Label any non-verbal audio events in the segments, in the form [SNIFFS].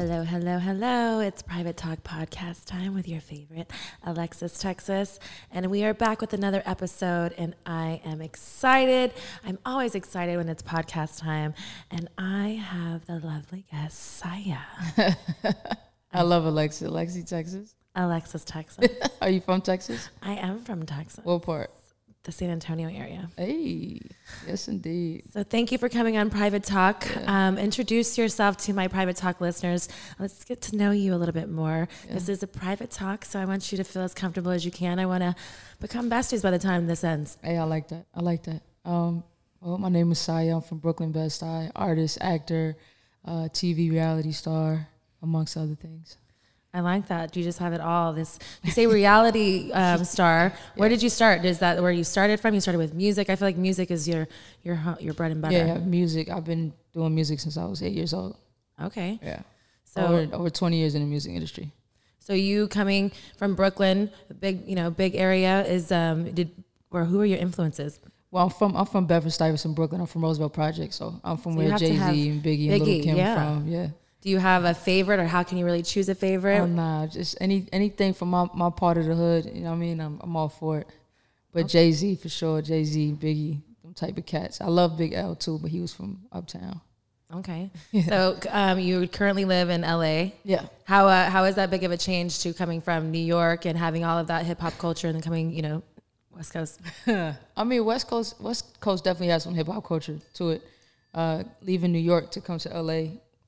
Hello, hello, hello. It's Private Talk Podcast time with your favorite Alexis Texas. And we are back with another episode, and I am excited. I'm always excited when it's podcast time. And I have the lovely guest, Siya. [LAUGHS] I love Alexis. Alexis, Texas. Alexis Texas. [LAUGHS] Are you from Texas? I am from Texas, What part? The San Antonio area. Hey, yes, indeed. So thank you for coming on Private Talk. Um, introduce yourself to my Private Talk listeners. Let's get to know you a little bit more. This is a private talk, so I want you to feel as comfortable as you can. I want to become besties by the time this ends. Hey, I like that. I like that. Um, well, my name is Siya. I'm from Brooklyn Bed-Stuy, artist, actor, uh, TV reality star, amongst other things. I like that. You just have it all. This you say reality um, [LAUGHS] star. Where did you start? Is that where you started from? You started with music. I feel like music is your your your bread and butter. Yeah, yeah, music. I've been doing music since I was eight years old. Okay. Yeah. So over, over 20 years in the music industry. So you coming from Brooklyn, big you know big area is um did or who are your influences? Well, I'm from I'm from Bedford Stuyvesant, Brooklyn. I'm from Roosevelt Project, so I'm from So where Jay Z and Biggie and Little Biggie, Kim yeah. from. Yeah. Do you have a favorite, or how can you really choose a favorite? Oh nah, just any anything from my, my part of the hood. You know what I mean? I'm I'm all for it. But Jay Z for sure, Jay Z, Biggie, them type of cats. I love Big L too, but he was from Uptown. okay. [LAUGHS] So um, you currently live in LA. Yeah. How uh, how is that big of a change to coming from New York and having all of that hip hop culture and then coming you know West Coast? [LAUGHS] I mean, West Coast West Coast definitely has some hip hop culture to it. Uh, leaving New York to come to LA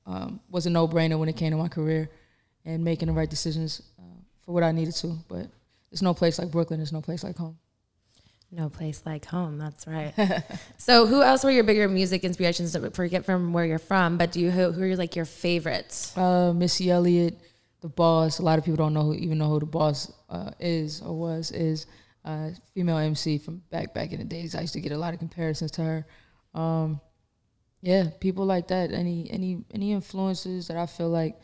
um, was a no brainer when it came to my career and making the right decisions uh, for what I needed to. But there's no place like Brooklyn. There's no place like home. No place like home. That's right. [LAUGHS] so, who else were your bigger music inspirations? Forget from where you're from, but do you who, who are like your favorites? Uh, Missy Elliott, the boss. A lot of people don't know who, even know who the boss uh, is or was is. Uh, female MC from back back in the days. I used to get a lot of comparisons to her. Um, yeah, people like that. Any any any influences that I feel like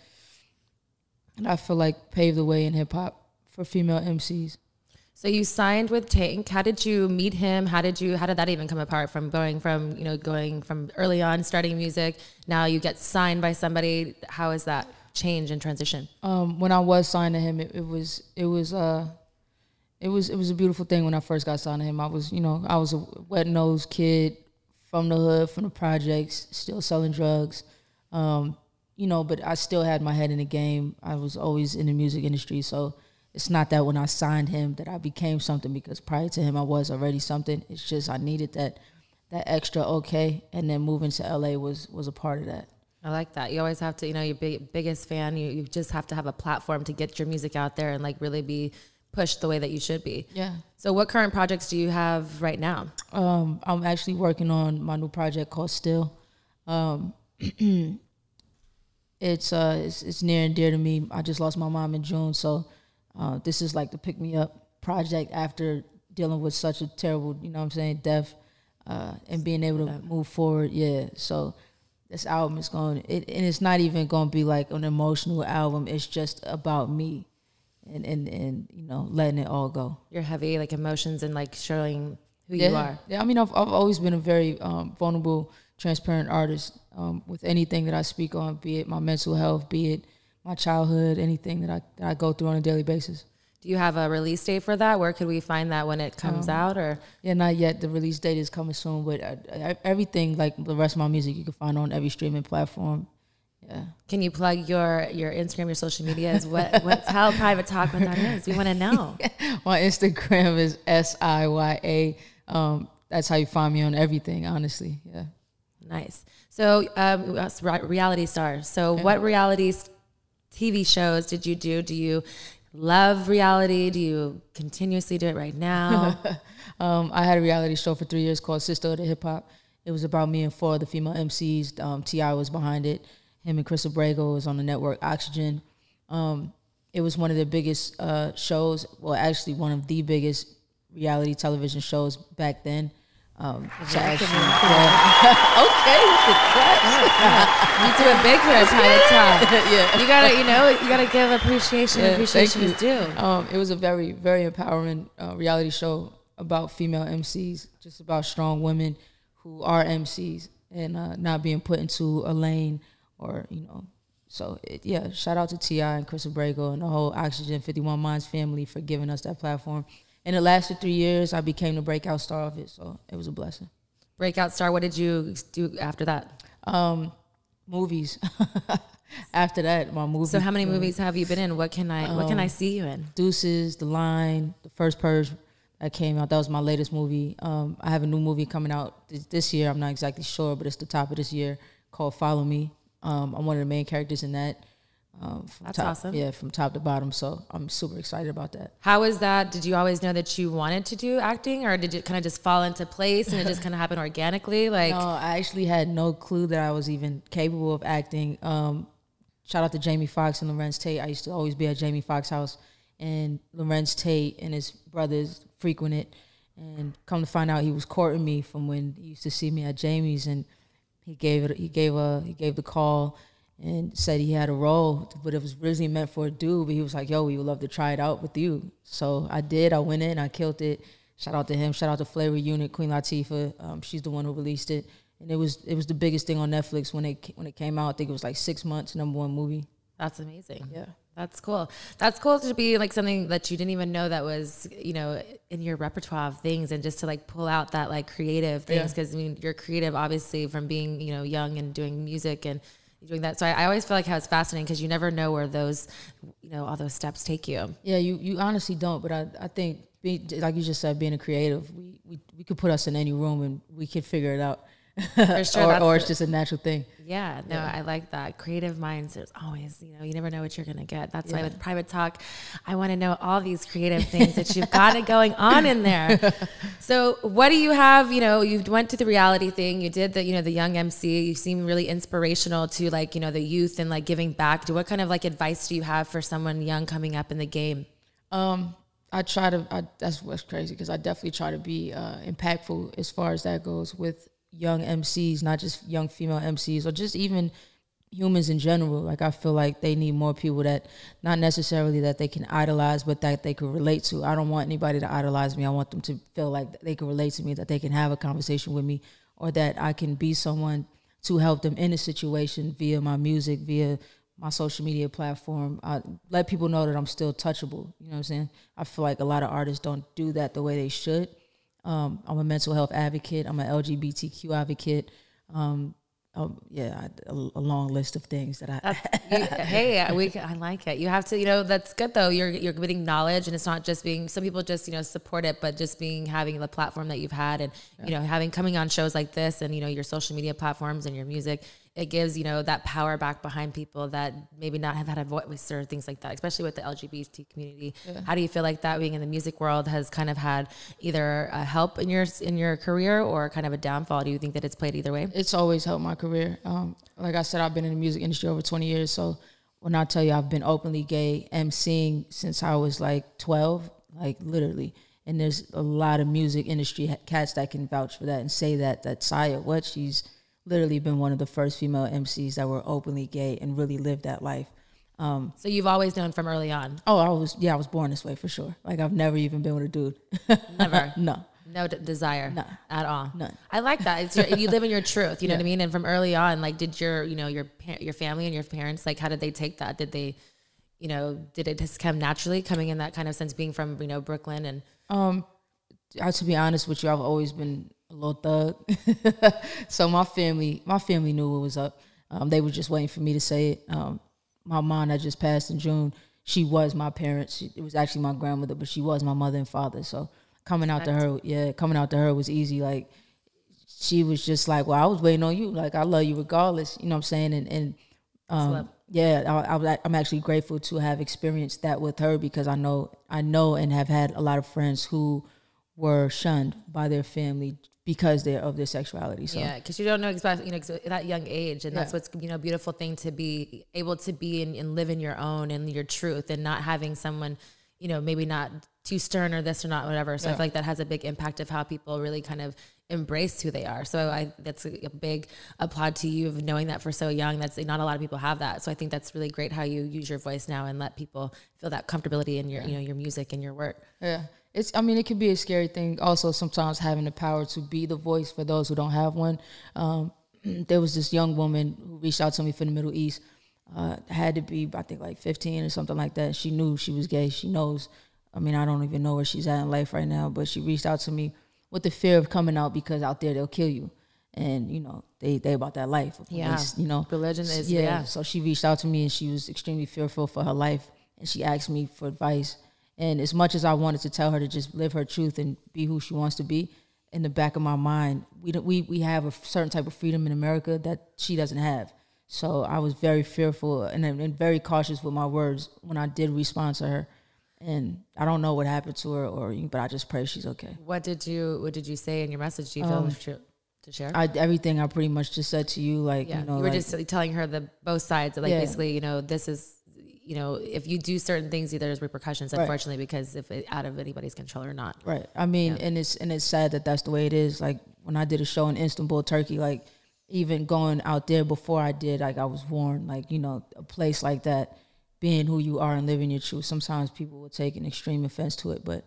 that I feel like paved the way in hip hop for female MCs. So you signed with Tank. How did you meet him? How did you? How did that even come apart? From going from you know going from early on starting music, now you get signed by somebody. How is that change and transition? um, when I was signed to him, it, it was it was uh it was it was a beautiful thing when I first got signed to him. I was you know I was a wet nosed kid from the hood, from the projects, still selling drugs, um, you know, but I still had my head in the game. I was always in the music industry, so it's not that when I signed him that I became something because prior to him I was already something. It's just I needed that that extra okay, and then moving to LA was was a part of that. I like that. You always have to, you know, your big, biggest fan. You you just have to have a platform to get your music out there and like really be pushed the way that you should be. Yeah. So, what current projects do you have right now? Um, I'm actually working on my new project called Still. Um, [CLEARS THROAT] it's uh, it's, it's near and dear to me. I just lost my mom in June, so uh, this is like the pick me up project after dealing with such a terrible, you know, what I'm saying, death, uh, and being able to move forward. Yeah, so this album is going, it, and it's not even going to be like an emotional album. It's just about me, and and and you know, letting it all go. Your heavy like emotions and like showing who yeah. you are. Yeah, I mean, I've, I've always been a very um, vulnerable, transparent artist um, with anything that I speak on, be it my mental health, be it my childhood, anything that I, that I go through on a daily basis. Do you have a release date for that? Where could we find that when it comes out? Or Yeah, not yet. The release date is coming soon, but uh, uh, everything, like the rest of my music, you can find on every streaming platform. Yeah. can you plug your your Instagram, your social medias? What [LAUGHS] what tell private talk what that is? We want to know. [LAUGHS] My Instagram is S I Y A. Um, that's how you find me on everything, honestly. Yeah. Nice. So, um, reality stars. So, what reality TV shows did you do? Do you love reality? Do you continuously do it right now? [LAUGHS] Um, I had a reality show for three years called Sisterhood of Hip Hop. it was about me and four of the female MCs. Um, T.I. was behind it. Him and Chris Abrego was on the network Oxygen. Um, it was one of the biggest uh, shows. Well, actually, one of the biggest reality television shows back then. Um, to actually, yeah. [LAUGHS] [LAUGHS] okay with the claps. You do it big a private talk. yeah. You gotta, you know, you gotta give appreciation. Yeah, appreciation is due. Um, it was a very, very empowering uh, reality show about female MCs, just about strong women who are MCs and uh, not being put into a lane or you know. So it, yeah, shout out to T.I. and Chris Abrego and the whole Oxygen Fifty One Minds family for giving us that platform. And it lasted three years. I became the breakout star of it, so it was a blessing. Breakout star. What did you do after that? Um, movies. [LAUGHS] After that, my movie. So how many movies have you been in? What can I, what can I see you in? Deuces, The Line, The First Purge that came out. That was my latest movie. Um, I have a new movie coming out this, this year. I'm not exactly sure, but it's the top of this year called Follow Me. Um, I'm one of the main characters in that. Um, from That's top, awesome. Yeah, from top to bottom. So I'm super excited about that. How was that? Did you always know that you wanted to do acting, or did it kind of just fall into place and it just kind of [LAUGHS] happened organically? Like, No, I actually had no clue that I was even capable of acting. Um, shout out to Jamie Foxx and Larenz Tate. I used to always be at Jamie Foxx's house, and Larenz Tate and his brothers frequent it. And come to find out, he was courting me from when he used to see me at Jamie's, and he gave it. He gave a he gave the call and said he had a role, but it was originally meant for a dude. But he was like, "Yo, we would love to try it out with you." So I did. I went in. I killed it. Shout out to him. Shout out to Flavor Unit, Queen Latifah. Um, she's the one who released it, and it was it was the biggest thing on Netflix when it when it came out. I think it was like six months, number one movie. that's amazing. Yeah. That's cool. That's cool to be like something that you didn't even know that was, you know, in your repertoire of things and just to like pull out that like creative things. Yeah. Cause I mean, you're creative obviously from being, you know, young and doing music and doing that. So I, I always feel like how it's fascinating because you never know where those, you know, all those steps take you. Yeah, you, you honestly don't, but I, I think be, like you just said, being a creative, we, we we could put us in any room and we could figure it out. For sure. or, or it's just a natural thing. Yeah, no, I like that. Creative minds, there's always, you know, you never know what you're going to get. That's why with private talk, I want to know all these creative things that you've got it going on in there. [LAUGHS] So, what do you have? You know, you went to the reality thing, you did the, you know, the young MC, you seem really inspirational to like, you know, the youth and like giving back. Do what kind of like advice do you have for someone young coming up in the game? Um, I try to. I, that's what's crazy because I definitely try to be uh, impactful as far as that goes with young MCs, not just young female MCs or just even humans in general. Like I feel like they need more people that not necessarily that they can idolize, but that they can relate to. I don't want anybody to idolize me. I want them to feel like they can relate to me, that they can have a conversation with me, or that I can be someone to help them in a situation via my music, via my social media platform. I let people know that I'm still touchable. You know what I'm saying? I feel like a lot of artists don't do that the way they should. Um, I'm a mental health advocate. I'm an LGBTQ advocate. Um, um, yeah, I, a, a long list of things that I. [LAUGHS] You, hey, we I like it. You have to, you know, that's good though. You're you're giving knowledge, and it's not just being. Some people just you know support it, but just being having the platform that you've had, and you know having coming on shows like this, and you know your social media platforms and your music, it gives you know that power back behind people that maybe not have had a voice or things like that, especially with the LGBT community. How do you feel like that being in the music world has kind of had either a help in your in your career or kind of a downfall? Do you think that it's played either way? it's always helped my career. Um, like I said, I've been in the music industry over 20 years. So when I tell you I've been openly gay, emceeing since I was like 12, like literally. And there's a lot of music industry cats that can vouch for that and say that, that Siya, what she's literally been one of the first female MCs that were openly gay and really lived that life. Um, So you've always known from early on. oh, I was, yeah, I was born this way for sure. Like I've never even been with a dude. [LAUGHS] Never. no. No d- desire None. at all. None. I like that. It's your, you live in your truth. You know Yeah. [LAUGHS] what I mean. And from early on, like, did your you know your your family and your parents like how did they take that? Did they, you know, did it just come naturally coming in that kind of sense, being from you know Brooklyn and Um, I, to be honest with you, I've always been a little thug. [LAUGHS] so my family, my family knew what was up. Um, they were just waiting for me to say it. Um, my mom that just passed in June, she was my parents. She, it was actually my grandmother, but she was my mother and father. So coming out to her, yeah, coming out to her was easy. Like she was just like, well, I was waiting on you. Like I love you regardless. You know what I'm saying? And and um, yeah, I, I, I'm actually grateful to have experienced that with her because I know I know and have had a lot of friends who were shunned by their family because they're of their sexuality. So Yeah, because you don't know exactly, you know, that young age, and that's Yeah. what's you know beautiful thing to be able to be and, and live in your own and your truth, and not having someone, you know, maybe not too stern or this or not whatever. So I feel like that has a big impact of how people really kind of embrace who they are. So I that's a, a big applaud to you of knowing that for so young. That's not a lot of people have that. So I think that's really great how you use your voice now and let people feel that comfortability in your you know your music and your work. Yeah. It's I mean it can be a scary thing also sometimes having the power to be the voice for those who don't have one. Um, [CLEARS THROAT] there was this young woman who reached out to me from the Middle East. Uh, had to be I think like 15 or something like that. She knew she was gay. She knows. I mean I don't even know where she's at in life right now, but she reached out to me with the fear of coming out because out there they'll kill you. And you know they they about that life. Yeah. You know Religion is- yeah. yeah. So she reached out to me and she was extremely fearful for her life and she asked me for advice. And as much as I wanted to tell her to just live her truth and be who she wants to be, in the back of my mind, we don't, we we have a certain type of freedom in America that she doesn't have. So I was very fearful and, and very cautious with my words when I did respond to her. And I don't know what happened to her, or but I just pray she's okay. What did you What did you say in your message? Do you feel um, to, to share? I, everything I pretty much just said to you, like Yeah, you know, you were like- just telling her the both sides. Like Yeah. basically, you know, this is, you know, if you do certain things, either there's repercussions. Right. Unfortunately, because if it out of anybody's control or not. Right. I mean, Yeah. and it's and it's sad that that's the way it is. Like when I did a show in Istanbul, Turkey, like even going out there before I did, like I was warned, like you know, a place like that, being who you are and living your truth. Sometimes people will take an extreme offense to it, but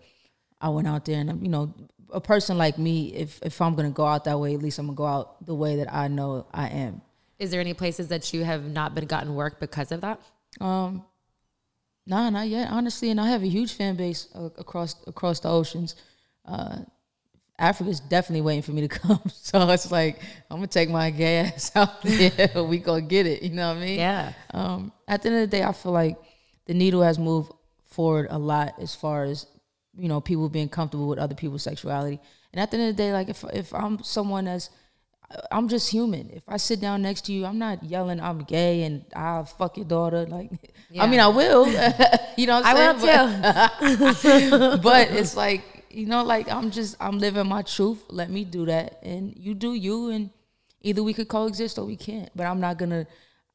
I went out there, and you know, a person like me, if if I'm gonna go out that way, at least I'm gonna go out the way that I know I am. Is there any places that you have not been gotten work because of that? Um, nah, not yet, honestly. And I have a huge fan base uh, across across the oceans. Uh, Africa's definitely waiting for me to [LAUGHS] come, so it's like I'm gonna take my [LAUGHS] gay ass out there. we gonna get it. You know what I mean? Yeah. Um, at the end of the day, I feel like the needle has moved forward a lot as far as you know people being comfortable with other people's sexuality. And at the end of the day, like if if I'm someone that's I'm just human. If I sit down next to you, I'm not yelling I'm gay and I'll fuck your daughter. Like, Yeah. I mean, I will. [LAUGHS] you know, what I'm I will too. But, [LAUGHS] but it's like you know, like I'm just I'm living my truth. Let me do that, and you do you, and either we could coexist or we can't. But I'm not gonna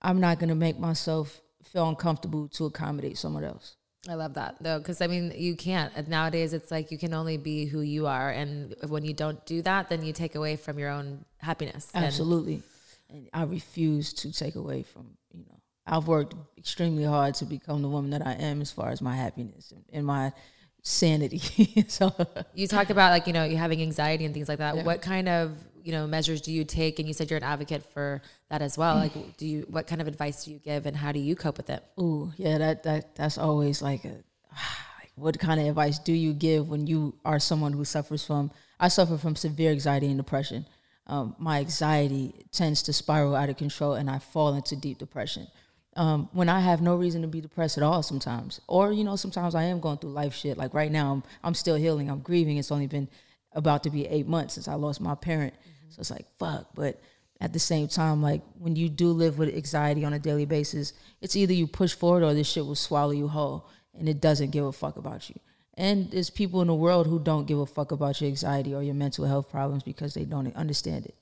I'm not gonna make myself feel uncomfortable to accommodate someone else. I love that though, because I mean, you can't. Nowadays, it's like you can only be who you are, and when you don't do that, then you take away from your own happiness. And- Absolutely. And I refuse to take away from, you know, I've worked extremely hard to become the woman that I am as far as my happiness and, and my sanity. [LAUGHS] so you talked about like you know you having anxiety and things like that. Yeah. What kind of you know measures do you take? And you said you're an advocate for that as well. Like, do you what kind of advice do you give, and how do you cope with it? Ooh, yeah, that that that's always like a [SIGHS] like what kind of advice do you give when you are someone who suffers from I suffer from severe anxiety and depression. Um, my anxiety tends to spiral out of control and I fall into deep depression. Um, when I have no reason to be depressed at all sometimes. Or, you know, sometimes I am going through life shit. Like right now I'm I'm still healing. I'm grieving. It's only been about to be eight months since I lost my parent. So it's like fuck. But at the same time, like when you do live with anxiety on a daily basis, it's either you push forward or this shit will swallow you whole and it doesn't give a fuck about you. And there's people in the world who don't give a fuck about your anxiety or your mental health problems because they don't understand it.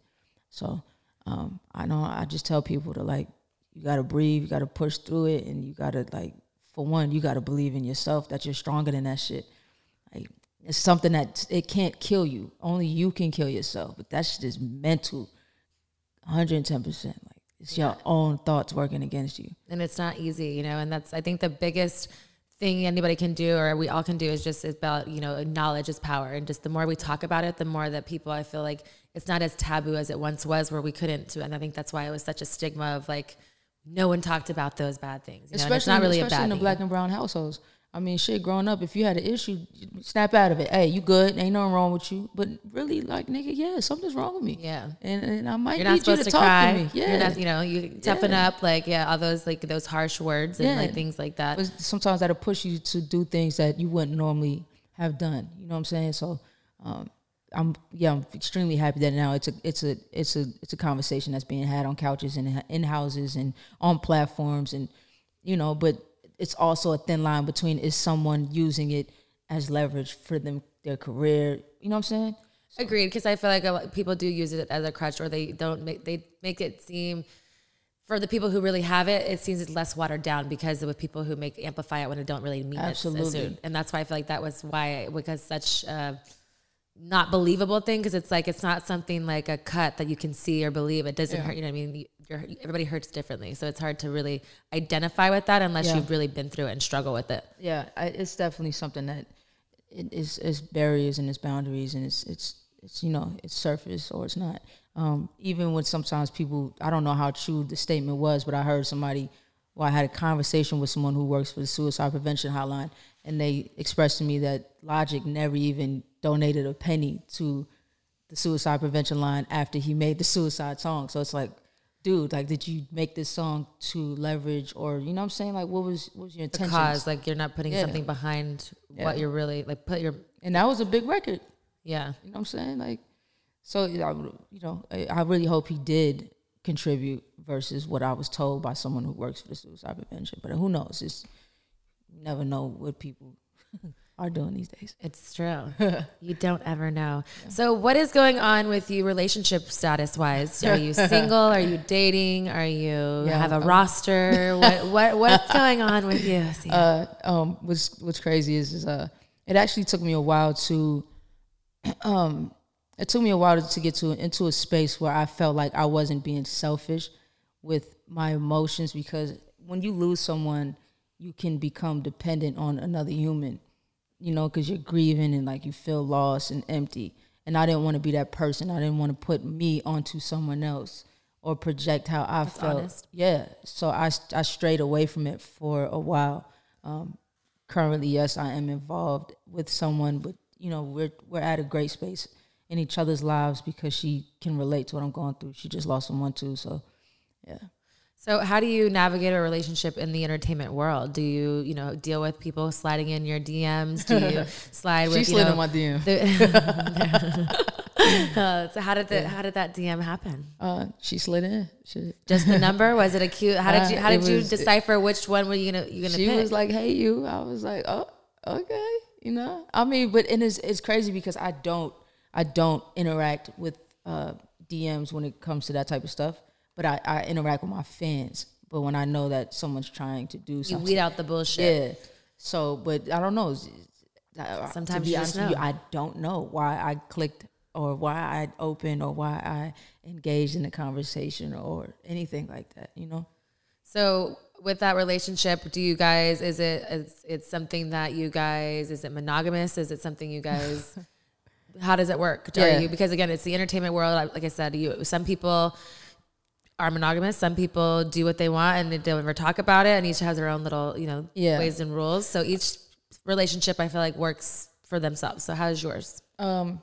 So um, I know I just tell people to like, you gotta breathe, you gotta push through it, and you gotta like, for one, you gotta believe in yourself that you're stronger than that shit. Like it's something that it can't kill you. Only you can kill yourself. But that's just mental, 110 percent. Like it's your own thoughts working against you. and it's not easy, you know. And that's I think the biggest thing anybody can do, or we all can do, is just about you know knowledge is power, and just the more we talk about it, the more that people I feel like it's not as taboo as it once was, where we couldn't. And I think that's why it was such a stigma of like no one talked about those bad things. You know? and it's not really a especially in the black and brown households. I mean, shit, growing up, if you had an issue, snap out of it. Hey, you good? Ain't nothing wrong with you. But really, like, nigga, yeah, something's wrong with me. Yeah. And, and I might You're not need you supposed to, to, talk cry. to me. Yeah. You're not, you know, you toughen Yeah. up, like yeah, all those like those harsh words and Yeah. like things like that. But sometimes that'll push you to do things that you wouldn't normally have done. You know what I'm saying? So, um, I'm yeah, I'm extremely happy that now it's a it's a it's a it's a conversation that's being had on couches and in houses and on platforms and you know, but it's also a thin line between is someone using it as leverage for them their career. You know what I'm saying? Agreed, because I feel like a lot, people do use it as a crutch, or they don't make they make it seem for the people who really have it, it seems it's less watered down because with people who make amplify it when it don't really mean Absolutely. it. Absolutely, and that's why I feel like that was why because such a not believable thing because it's like it's not something like a cut that you can see or believe. It doesn't hurt. You know I mean? You're, everybody hurts differently, so it's hard to really identify with that unless Yeah. you've really been through it and struggle with it. Yeah, I, it's definitely something that it is it's barriers and its boundaries and it's it's it's you know it's surface or it's not. Um, even when sometimes people, I don't know how true the statement was, but I heard somebody. Well, I had a conversation with someone who works for the suicide prevention hotline, and they expressed to me that Logic never even donated a penny to the suicide prevention line after he made the suicide song. So it's like, dude, like, did you make this song to leverage, or you know, what I'm saying, like, what was what was your intention? cause, like you're not putting Yeah. something behind what you're really like. Put your and that was a big record. yeah. You know what I'm saying? Like, so you know, you know, I, I really hope he did contribute versus what I was told by someone who works for the suicide prevention. But who knows? It's you never know what people [LAUGHS] are doing these days. It's true. [LAUGHS] you don't ever know. So, what is going on with you, relationship status wise? Are you [LAUGHS] single? Are you dating? Are you Yeah, have a I'm- roster? [LAUGHS] what what what's going on with you? Uh, um, what's what's crazy is, is uh, it actually took me a while to, [CLEARS THROAT] um, it took me a while to get to into a space where I felt like I wasn't being selfish with my emotions because when you lose someone, you can become dependent on another human, you know, because you're grieving and like you feel lost and empty. And I didn't want to be that person. I didn't want to put me onto someone else or project how I felt. honest. Yeah. So I, I strayed away from it for a while. Um, currently, yes, I am involved with someone, but you know, we're we're at a great space in each other's lives because she can relate to what I'm going through. She just lost someone too, so yeah. So, how do you navigate a relationship in the entertainment world? Do you you know deal with people sliding in your DMs? Do you [LAUGHS] slide with She you slid know, in my DM. the- [LAUGHS] [LAUGHS] Uh, so how did the how did that DM happen? Uh, she slid in. She, Just the number? Was it a cute? How did you Uh, how did you was- decipher which one were you gonna you gonna she pick? was like, "Hey, you." I was like, "Oh, okay." You know, I mean, but and it's it's crazy because I don't I don't interact with uh, DMs when it comes to that type of stuff, but I, I interact with my fans. But when I know that someone's trying to do you something, weed out the bullshit. yeah. So, but I don't know. Sometimes to be you honest just with you. I don't know why I clicked or why I opened or why I engaged in a conversation or anything like that. You know. So with that relationship, do you guys is it is it's something that you guys is it monogamous? Is it something you guys [LAUGHS] how does it work? Are you because again it's the entertainment world. like- Like I said, you some people are monogamous. Some people do what they want and they don't ever talk about it. And each has their own little you know Yeah. ways and rules. So each relationship I feel like works for themselves. So how's yours? Um,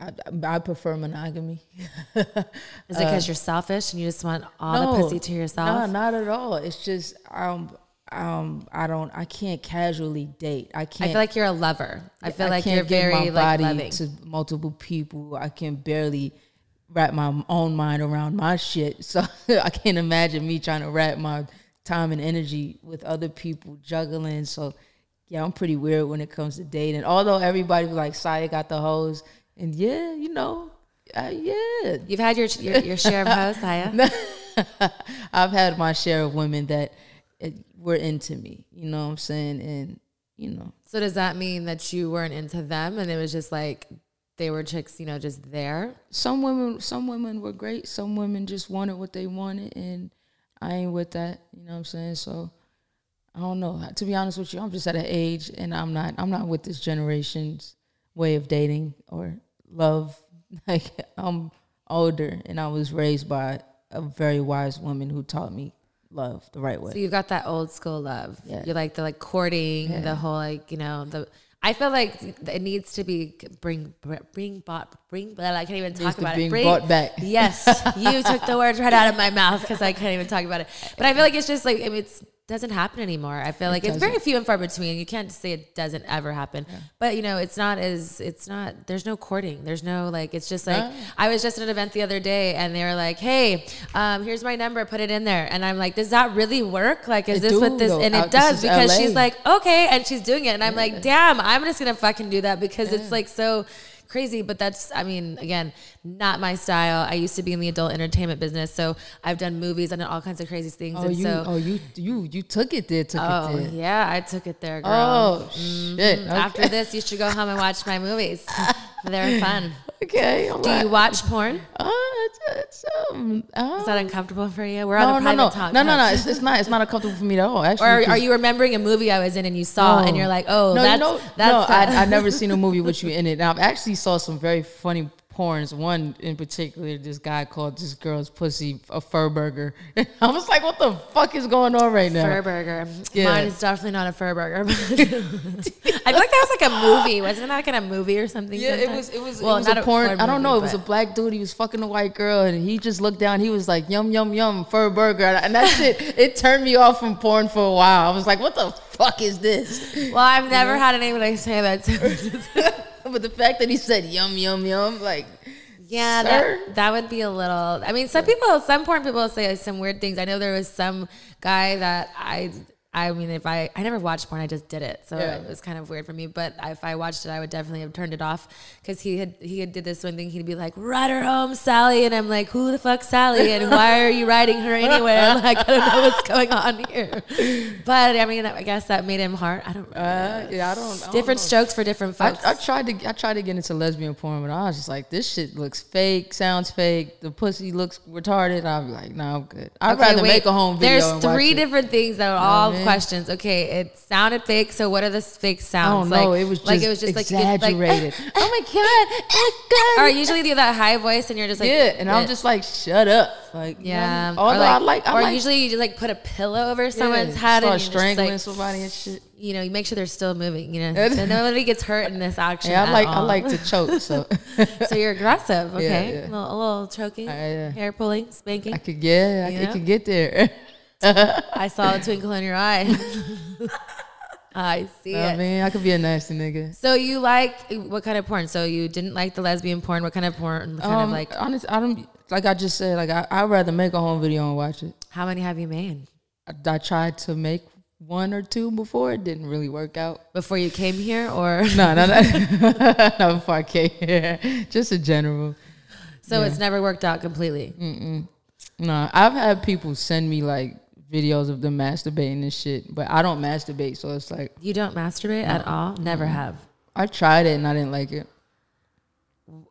I, I prefer monogamy. [LAUGHS] Is it because you're selfish and you just want all the pussy to yourself? No, not at all. It's just um um I don't I can't casually date. I I can't. I feel like you're a lover. I feel like can't you're very my like body loving. to multiple people. I can barely wrap my own mind around my shit. So [LAUGHS] I can't imagine me trying to wrap my time and energy with other people juggling. So yeah, I'm pretty weird when it comes to dating. Although everybody was like, "Siya got the hose," and yeah, you know, uh, yeah, You've had your your, your share of hoes, Siya. [LAUGHS] [LAUGHS] I've had my share of women that uh, were into me. You know what I'm saying? And you know, So does that mean that you weren't into them and it was just like they were chicks, you know, just there? some women, some women were great. Some women just wanted what they wanted, and I ain't with that. You know what I'm saying? So I don't know. To be honest with you, I'm just at an age, and I'm not. I'm not with this generation's way of dating or love. [LAUGHS] Like I'm older, and I was raised by a very wise woman who taught me love the right way. So you've got that old school love. Yeah. You're like the like courting, the whole like, you know, the I feel like it needs to be bring bring bought bring I can't even talk about being it. Bring, brought back. Yes, you took the words right out of my mouth because I can't even talk about it. But I feel like it's just like it's doesn't happen anymore. I feel like it's very few and far between. You can't say it doesn't ever happen. But you know, it's not as it's not. There's no courting. There's no like. It's just like I was just at an event the other day, and they were like, "Hey, um, here's my number. Put it in there." And I'm like, "Does that really work? Like, is It this what this?" though. And Uh, it does because LA. she's like, "Okay," and she's doing it, and I'm like, "Damn, I'm just gonna fucking do that because it's like so." crazy, but that's, I mean, again, not my style. I used to be in the adult entertainment business, so I've done movies and all kinds of crazy things. Oh, and you, so, oh, you, you, you took it there, took oh, it there. yeah, I took it there, girl. Oh shit! Okay. After this, you should go home and watch my movies. [LAUGHS] They're fun. okay. all Do you watch porn? Uh, it's, it's, um, uh, Is that uncomfortable for you? We're no, on a no, private no, talk. no, no, no. It's, it's not. It's not uncomfortable for me at all. [LAUGHS] Actually, Or are you remembering a movie I was in and you saw and you're like, oh, no, that's, you know, that's no. I, I never seen a movie with you in it. Now, I've actually saw some very funny porns. One in particular, this guy called this girl's pussy a fur burger. [LAUGHS] I was like, what the fuck is going on right now? fur burger. Yeah. Mine is definitely not a fur burger. [LAUGHS] I feel like that was like a movie. Wasn't that like in a movie or something? Yeah, it was. It was. Well, it was not a porn. I don't know. It was a black dude. He was fucking a white girl, and he just looked down. He was like, "Yum yum yum, fur burger," and that [LAUGHS] shit. It turned me off from porn for a while. I was like, "What the fuck is this?" Well, I've never had anybody say that to me. But the fact that he said "yum yum yum," like, Yeah, Sir? that, that would be a little. I mean, some people, some porn people say some weird things. I know there was some guy that I, I mean, if I, I never watched porn, I just did it, so Yeah. it was kind of weird for me. But if I watched it, I would definitely have turned it off because he had he had did this one thing. He'd be like, "Ride her home, Sally," and I'm like, "Who the fuck, Sally? And why are you riding her anyway?" I'm Like, I don't know what's [LAUGHS] going on here." But I mean, I guess that made him hard. I don't. uh, yeah, I don't. I don't different know. strokes for different folks. I tried to I tried to get into lesbian porn, but I was just like, this shit looks fake, sounds fake. The pussy looks retarded. Be like, nah, I'm good. I'd Okay, rather wait. make a home video. There's three it. different things that are all man. Questions. Okay, it sounded fake. So what are the fake sounds? don't know. Like, it was just like it was just like like- exaggerated. [LAUGHS] oh my god! Oh my god! or usually do that high voice and you're just like yeah, and I'm just like, shut up. Like, you know yeah. or Although like, I like, I or like, usually you just like put a pillow over yeah, someone's head and start just strangling like, somebody and shit. you know, you make sure they're still moving. You know, [LAUGHS] so nobody gets hurt in this action. Yeah, I like, I like to choke, [LAUGHS] so so you're aggressive. Okay, yeah. A, little, a little choking, Uh, yeah. hair pulling, spanking. I could, yeah, I You could get there. [LAUGHS] I saw a twinkle in your eye. [LAUGHS] I see I it. mean, I could be a nasty nigga. So you like what kind of porn? So you didn't like the lesbian porn. What kind of porn? Kind of Um, like honest, I don't like. I just said, like, I, I'd rather make a home video and watch it. how many have you made I, I tried to make one or two before. It didn't really work out. before you came here, or [LAUGHS] No, no, no, not before I came here. Just in general. so it's never worked out completely? No, I've had people send me like videos of them masturbating and shit, but I don't masturbate, so it's like You don't masturbate at all? Never have. I tried it and I didn't like it.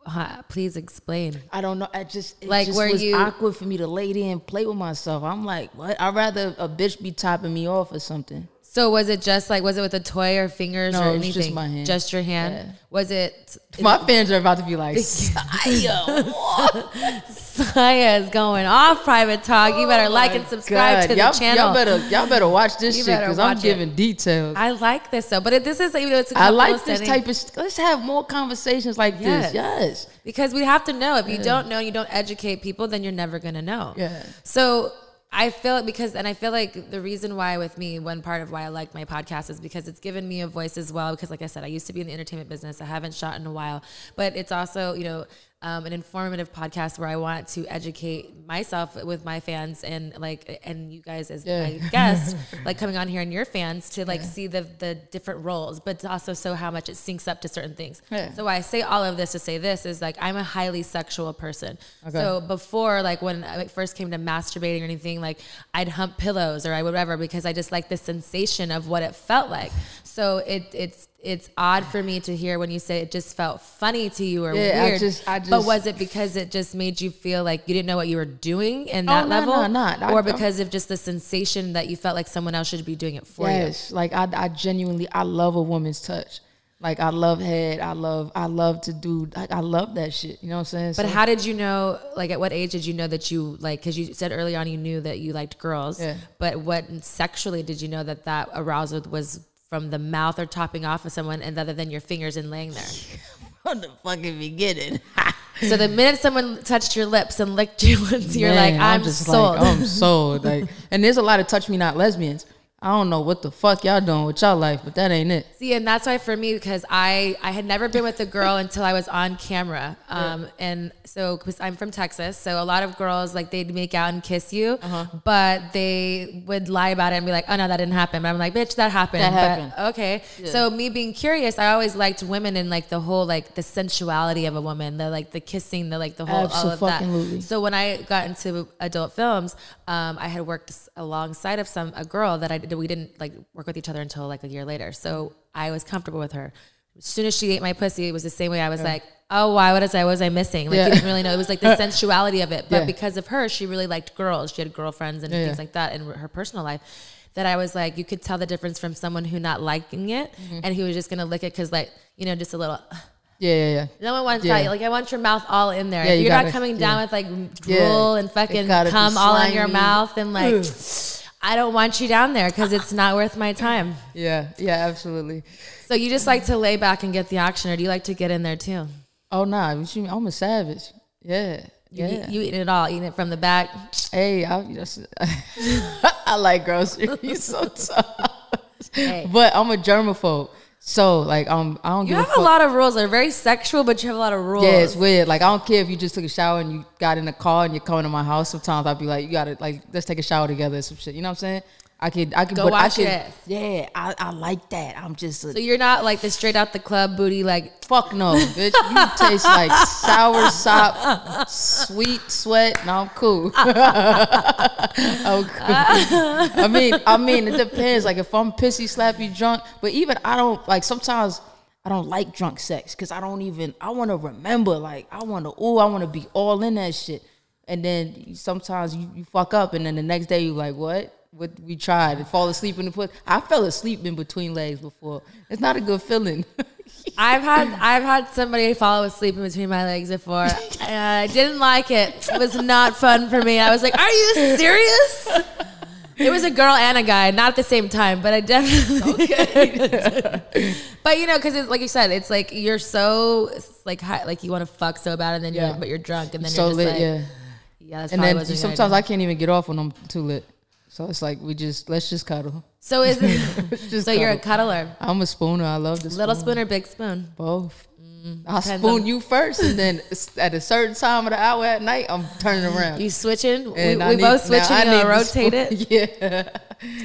Ha- Please explain. I don't know. I just it Like, just were was you- awkward for me to lay there and play with myself. I'm like, what? I'd rather a bitch be topping me off or something. So was it just like was it with a toy or fingers No, or anything? just my hand. Just your hand. Yeah. Was it? My fans are about to be like, "Siya, what?" Siya is going off private talk. You better oh like and subscribe Oh God, to the y'all, channel. Y'all better, y'all better watch this You shit because I'm watch it. giving details. I, I like this though, but it, this is you know it's a couple like this setting- type of. Let's have more conversations like Yes. this. Yes. because we have to know. If you don't know, you don't educate people, then you're never gonna know. Yeah. So I feel it because, and I feel like the reason why with me, one part of why I like my podcast is because it's given me a voice as well. Because, like I said, I used to be in the entertainment business. I haven't shot in a while, but it's also, you know, um, an informative podcast where I want to educate myself with my fans and like, and you guys as Yeah. my guests, [LAUGHS] like coming on here and your fans to like see the the different roles, but also so how much it syncs up to certain things. Yeah. So why I say all of this to say this is like I'm a highly sexual person. Okay. So before, like when I first came to masturbating or anything, like I'd hump pillows or I would whatever because I just like the sensation of what it felt like. So it it's it's odd for me to hear when you say it just felt funny to you or Yeah, I weird. just- I but was it because it just made you feel like you didn't know what you were doing in Oh, that no, level, no, not. I- or I- because of just the sensation that you felt like someone else should be doing it for you? Yes, like I, I genuinely, I love a woman's touch. Like I love head. I love, I love to do. Like I love that shit. You know what I'm saying? But So- how did you know? Like, at what age did you know that you like? Because you said early on you knew that you liked girls. Yeah. But what sexually did you know that that arousal was from the mouth or topping off of someone, and other than your fingers and laying there? [LAUGHS] from the fucking beginning. [LAUGHS] so the minute someone touched your lips and licked you once, you're Man, like, I'm, just sold. Like, I'm sold. Like, and there's a lot of touch me not lesbians. I don't know what the fuck y'all doing with y'all life, but that ain't it. See, and that's why for me, because I I had never been with a girl until I was on camera, um, and so because I'm from Texas, so a lot of girls like they'd make out and kiss you, Uh-huh. but they would lie about it and be like, "Oh no, that didn't happen." But I'm like, "Bitch, that happened." That But, happened. okay, so me being curious, I always liked women and like the whole like the sensuality of a woman, the like the kissing, the like the whole all of that. So when I got into adult films, um, I had worked alongside of some a girl that I did, we didn't like work with each other until like a year later. So I was comfortable with her. As soon as she ate my pussy, it was the same way. I was like, oh, why was I what was I missing? Like Yeah. you didn't really know. It was like the [LAUGHS] sensuality of it. But Yeah. because of her, she really liked girls. She had girlfriends and Yeah, things yeah. like that in her personal life. That I was like, you could tell the difference from someone who not liking it Mm-hmm. and who was just gonna lick it because like you know just a little. Yeah, yeah, yeah. No one wants Yeah. that. Like I want your mouth all in there. Yeah, you you're not coming yeah. down with like Yeah. drool and fucking cum all in your mouth and like, [SNIFFS] I don't want you down there because it's not worth my time. Yeah, yeah, absolutely. So you just like to lay back and get the action, or do you like to get in there too? Oh nah, you? I'm a savage. Yeah. You, Yeah. you eat it all, eating it from the back. hey, I, that's, [LAUGHS] I like groceries. You're so tough. Hey. But I'm a germaphobe. So like um I don't You have a a lot of rules. They're very sexual, but you have a lot of rules. Yeah, it's weird. Like I don't care if you just took a shower and you got in the car and you're coming to my house. Sometimes I'll be like, you gotta like let's take a shower together or some shit. You know what I'm saying? I could I could Go but I could, ass. Yeah, I, I like that. I'm just a, So you're not like the straight out the club booty, like fuck no, bitch. You [LAUGHS] taste like sour sop, sweet sweat. No, I'm cool. [LAUGHS] I'm cool. I mean, I mean, it depends. Like if I'm pissy, slappy, drunk, but even I don't like sometimes. I don't like drunk sex because I don't even. I want to remember. Like I want to. Oh, I want to be all in that shit. And then sometimes you, you fuck up, and then the next day you're like, what? What we tried and fall asleep in the pussy. I fell asleep in between legs before. It's not a good feeling. [LAUGHS] I've had I've had somebody fall asleep in between my legs before. and [LAUGHS] uh, I didn't like it. It was not fun for me. I was like, "Are you serious?" It was a girl and a guy, not at the same time, but I definitely. Okay. [LAUGHS] but you know, because it's like you said, it's like you're so like high, like you want to fuck so bad, and then you're but you're drunk, and then so you're just lit, like, yeah. yeah. That's And then wasn't a good sometimes. I can't even get off when I'm too lit. So it's like we just let's just cuddle. So is it? [LAUGHS] Just so you're a cuddler, I'm a spooner. I love the little spoon. or big spoon? Both. Mm, I depends spoon on- you first, and then [LAUGHS] at a certain time of the hour at night, I'm turning around. You switching? We, And I we need- both switching. I need rotate it. [LAUGHS] Yeah,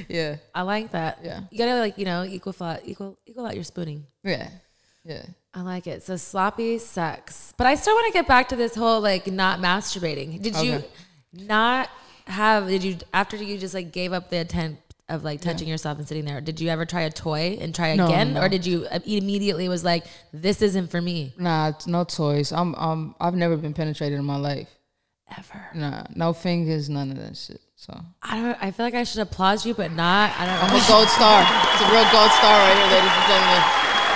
yeah, I like that. Yeah. You gotta like you know equal flat, equal equal out your spooning. yeah, yeah. I like it. So sloppy sex. But I still want to get back to this whole like not masturbating. Did you not have did you after you just like gave up the intent of like touching yourself and sitting there, did you ever try a toy and try No, again? no. Or did you uh, immediately was like, this isn't for me? Nah, it's no toys. I'm, um, I've never been penetrated in my life. Ever. Nah, no fingers, none of that shit. So I don't I feel like I should applaud you, but not I don't I'm a [LAUGHS] gold star. It's a real gold star right here, ladies and gentlemen.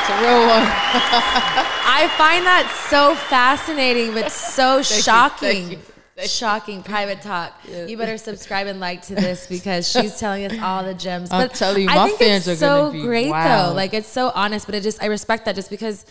It's a real one. [LAUGHS] I find that so fascinating, but so shocking. you, Shocking private talk. You better subscribe and like to this because she's telling us all the gems. I'm But telling you, I my think fans it's are so great though. Like it's so honest, but it just I respect that just because,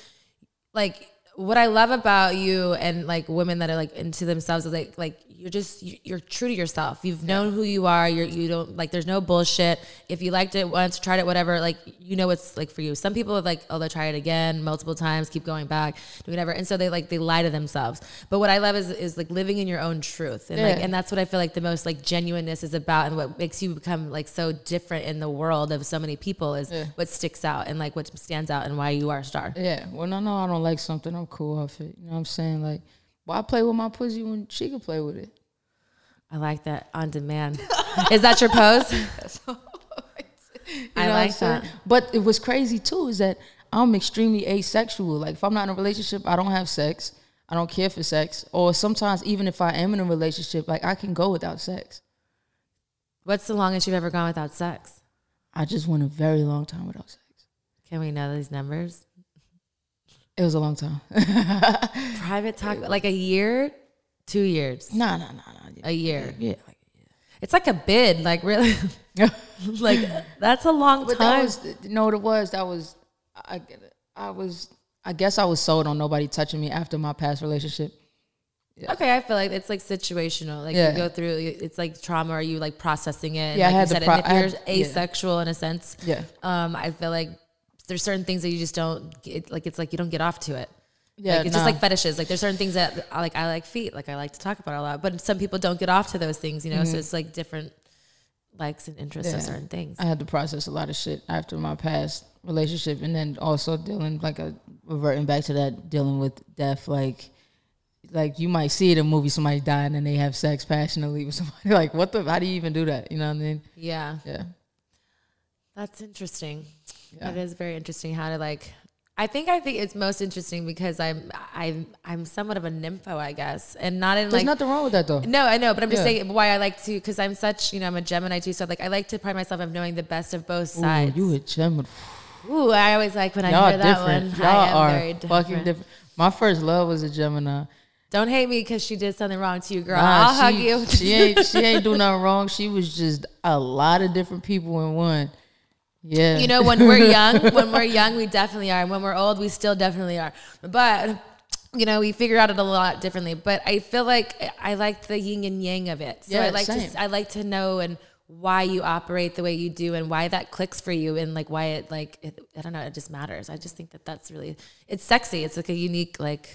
like, what I love about you and like women that are like into themselves is like like you're just you- you're true to yourself. You've known who you are. You're you don't like there's no bullshit. If you liked it once, tried it, whatever, like you know what's like for you. Some people have like oh they'll try it again multiple times, keep going back, do whatever, and so they like they lie to themselves. But what I love is is like living in your own truth, and like and that's what I feel like the most like genuineness is about, and what makes you become like so different in the world of so many people is what sticks out and like what stands out and why you are a star. Yeah. Well, I know I don't like something, I'm cool off it. You know what I'm saying? Like, why play with my pussy when she can play with it? I like that on demand. [LAUGHS] Is that your pose? [LAUGHS] [LAUGHS] You I like that. But it was crazy too is that I'm extremely asexual. Like if I'm not in a relationship, I don't have sex. I don't care for sex. Or sometimes even if I am in a relationship, like I can go without sex. What's the longest you've ever gone without sex? I just went a very long time without sex. Can we know these numbers? It was a long time. [LAUGHS] Private talk, like a year, two years, nah, nah, nah, nah. a year. Yeah. Like, It's like a bid, like really, [LAUGHS] like that's a long but time. was you know what it was. That was I. I was I guess I was sold on nobody touching me after my past relationship. Okay, I feel like it's like situational. Like Yeah. you go through, it's like trauma, Are you like processing it. Yeah, I had you said, pro- and if you're yeah. asexual in a sense, Yeah. um, I feel like there's certain things that you just don't get, like. It's like you don't get off to it. Yeah, like, it's just like fetishes. Like there's certain things that I like. I like feet. Like I like to talk about a lot, but some people don't get off to those things. You know, so it's like different likes and interests of Mm-hmm. Certain things. I had to process a lot of shit after my past relationship, and then also dealing like a reverting back to that dealing with death. Like, like you might see it in a movie, somebody dying and they have sex passionately with somebody. [LAUGHS] Like, what the? How do you even do that? You know what I mean? yeah, Yeah. that's interesting. Yeah. That is very interesting. How to like. I think I think it's most interesting because I'm I'm I'm somewhat of a nympho, I guess, and not in There's like nothing wrong with that though. No, I know, but I'm just Yeah. saying why I like to because I'm such you know I'm a Gemini too, so like I like to pride myself of knowing the best of both Ooh, sides. you a Gemini. Ooh, I always like when I Y'all hear that different. one. Y'all I am are very different. fucking different. My first love was a Gemini. Don't hate me because she did something wrong to you, girl. Nah, I'll hug she- you. she ain't she [LAUGHS] ain't do nothing wrong. She was just a lot of different people in one. Yeah. you know, when we're [LAUGHS] young, when we're young, we definitely are. And when we're old, we still definitely are. But you know, we figure out it a lot differently. But I feel like I like the yin and yang of it. So Yeah, I like same. to I like to know and why you operate the way you do and why that clicks for you and like why it like it, I don't know it just matters. I just think that that's really it's sexy. It's like a unique like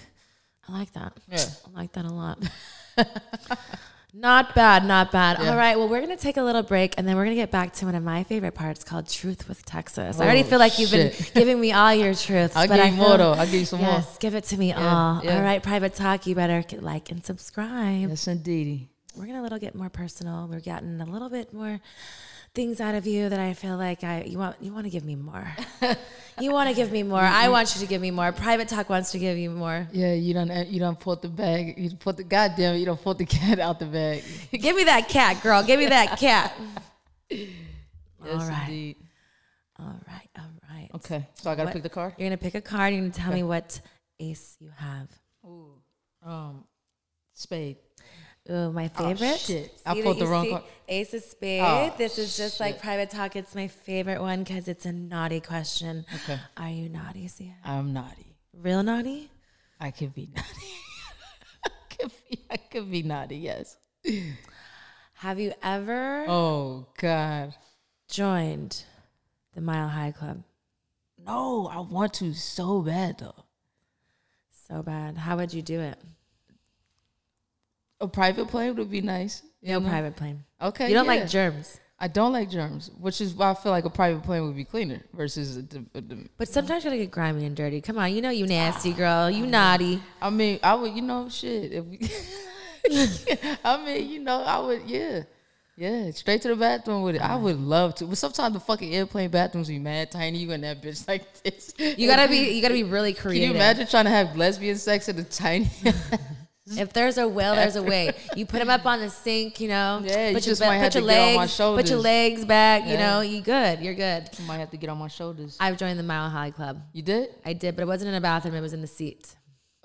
I like that. Yeah. I like that a lot. [LAUGHS] not bad, not bad. All right, well, we're gonna take a little break and then we're gonna get back to one of my favorite parts called "Truth with Texas." I already Oh, feel like you've been giving me all your truths. I'll but give I you more though. I'll give you some more. Yes, give it to me all. yeah. All right, private talk. You better get- like and subscribe. Yes, indeedy. We're gonna a little get more personal. We're getting a little bit more things out of you that I feel like I you want you want to give me more. [LAUGHS] you want to give me more. I want you to give me more. Private talk wants to give you more. Yeah, you don't you don't put the bag. You put the goddamn. You don't put the [LAUGHS] cat out the bag. [LAUGHS] give me that cat, girl. Give me that cat. Yes, All right. indeed. All right, all right. Okay, so I gotta What- pick the card. You're gonna pick a card. You're gonna tell me what ace you have. Um, spade. Ooh, my oh, favorite. shit. I See pulled the wrong see? card. Ace of spade. Oh, this is just like private talk. It's my favorite one because it's a naughty question. Okay. Are you naughty, Siya? I'm naughty. Real naughty? I could be naughty. [LAUGHS] I could be. I could be naughty. Yes. Have you ever Oh God. joined the Mile High Club? No, I want to so bad though. So bad. How would you do it? A private plane would be nice. No know? private plane. Okay. You don't yeah. like germs. I don't like germs, which is why I feel like a private plane would be cleaner versus. A, a, a, But sometimes you gotta get grimy and dirty. Come on, you know you nasty girl. You naughty. I mean, I would, you know, shit. If we, [LAUGHS] I mean, you know, I would, yeah, yeah, straight to the bathroom with it. I would love to, but sometimes the fucking airplane bathrooms be mad tiny. You in that bitch like this. You gotta be [LAUGHS] you gotta be really creative. Can you imagine trying to have lesbian sex in a tiny? [LAUGHS] If there's a will, there's a way. [LAUGHS] You put them up on the sink, you know. Yeah, you put just your, might be- have put to your get on my legs, put your legs back. You know, you good. You're good. I might have to get on my shoulders. I've joined the Mile High Club. You did? I did, but it wasn't in a bathroom. It was in the seat.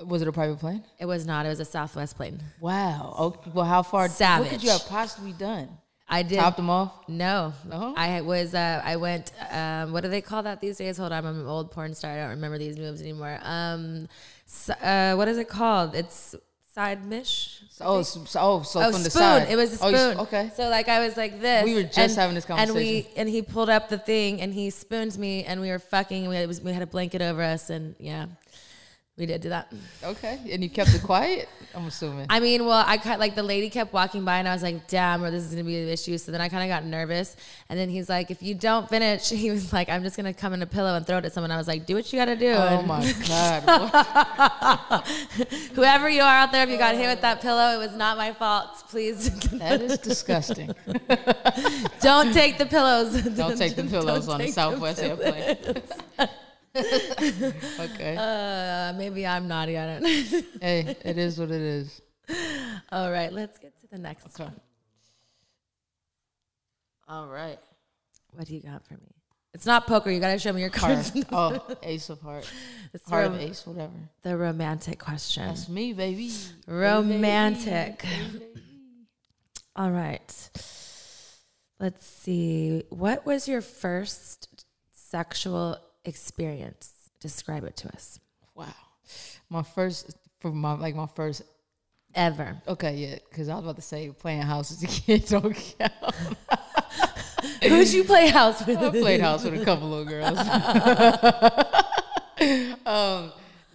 Was it a private plane? It was not. It was a Southwest plane. Wow. Okay. Well, how far? Savage. What could you have possibly done? I did. Topped them off. No, No? I was. Uh, I went. Um, what do they call that these days? Hold on, I'm an old porn star. I don't remember these moves anymore. Um, s- uh, what is it called? It's side mish. So, oh, so, oh, so Oh, from the spoon. side. It was a Oh, spoon. okay. So like I was like this. We were just having this conversation. And we and he pulled up the thing and he spooned me and we were fucking. We had, was, we had a blanket over us and yeah, we did do that. Okay. And you kept it quiet. I'm assuming. I mean, well, I cut like the lady kept walking by and I was like, damn, or this is gonna be an issue. So then I kind of got nervous. And then he's like, if you don't finish, [LAUGHS] he was like, I'm just gonna come in a pillow and throw it at someone. I was like, do what you gotta do. oh And my [LAUGHS] god. [LAUGHS] whoever you are out there, if you got hit with that pillow, it was not my fault. Please that is disgusting. don't take the pillows. Don't take the pillows Don't on the Southwest pillows. airplane. [LAUGHS] okay. Uh, maybe I'm naughty. I don't know. [LAUGHS] hey, it is what it is. All right, let's get to the next Okay. one. All right. What do you got for me? It's not poker. You got to show me your cards. [LAUGHS] Oh, ace of heart. It's Heart rom- of ace, whatever. the romantic question. That's me, baby. Romantic. All right. Let's see. What was your first sexual experience? Describe it to us. Wow. My first, for my like my first ever. Okay, yeah, because I was about to say playing house as a kid don't count. Who'd you play house with? I played house with a couple little girls. [LAUGHS] um,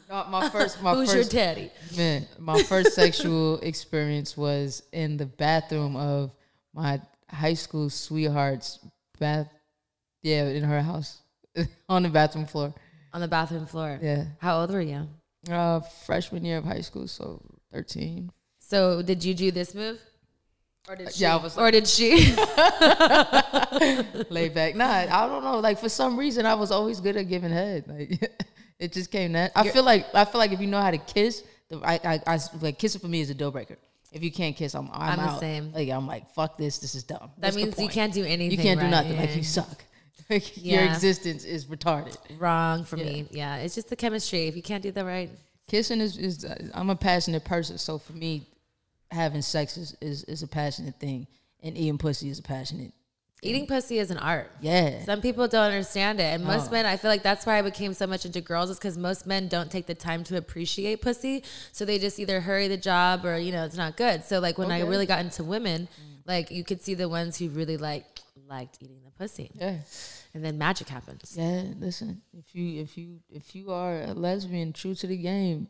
my- my first, my Who's your first, daddy? man, my first sexual experience was in the bathroom of my high school sweetheart's bath. Yeah, in her house, [LAUGHS] on the bathroom floor. On the bathroom floor. Yeah, How old were you? uh, freshman year of high school, so thirteen. So did you do this move? Or did she? Yeah, I was or did she? [LAUGHS] laid back. Nah, I don't know. Like for some reason, I was always good at giving head. Like [LAUGHS] it just came that. I feel like I feel like if you know how to kiss, the, I, I, I like kissing for me is a deal breaker. If you can't kiss, I'm I'm, I'm the out. same. Like I'm like fuck this. This is dumb. that What's means you can't do anything. You can't do right? nothing. Like you suck. Like [LAUGHS] your existence is retarded. Wrong for me. Yeah, it's just the chemistry. If you can't do that right, Kissing is is uh, I'm a passionate person, so for me, having sex is is, is a passionate thing, and eating pussy is a passionate. eating pussy is an art. Yeah. Some people don't understand it, and most Oh. men. I feel like that's why I became so much into girls, is because most men don't take the time to appreciate pussy, so they just either hurry the job or you know it's not good. So like when I really got into women, mm. like you could see the ones who really like liked eating the pussy, Yeah. And then magic happens. Yeah, listen. If you if you if you are a lesbian, true to the game,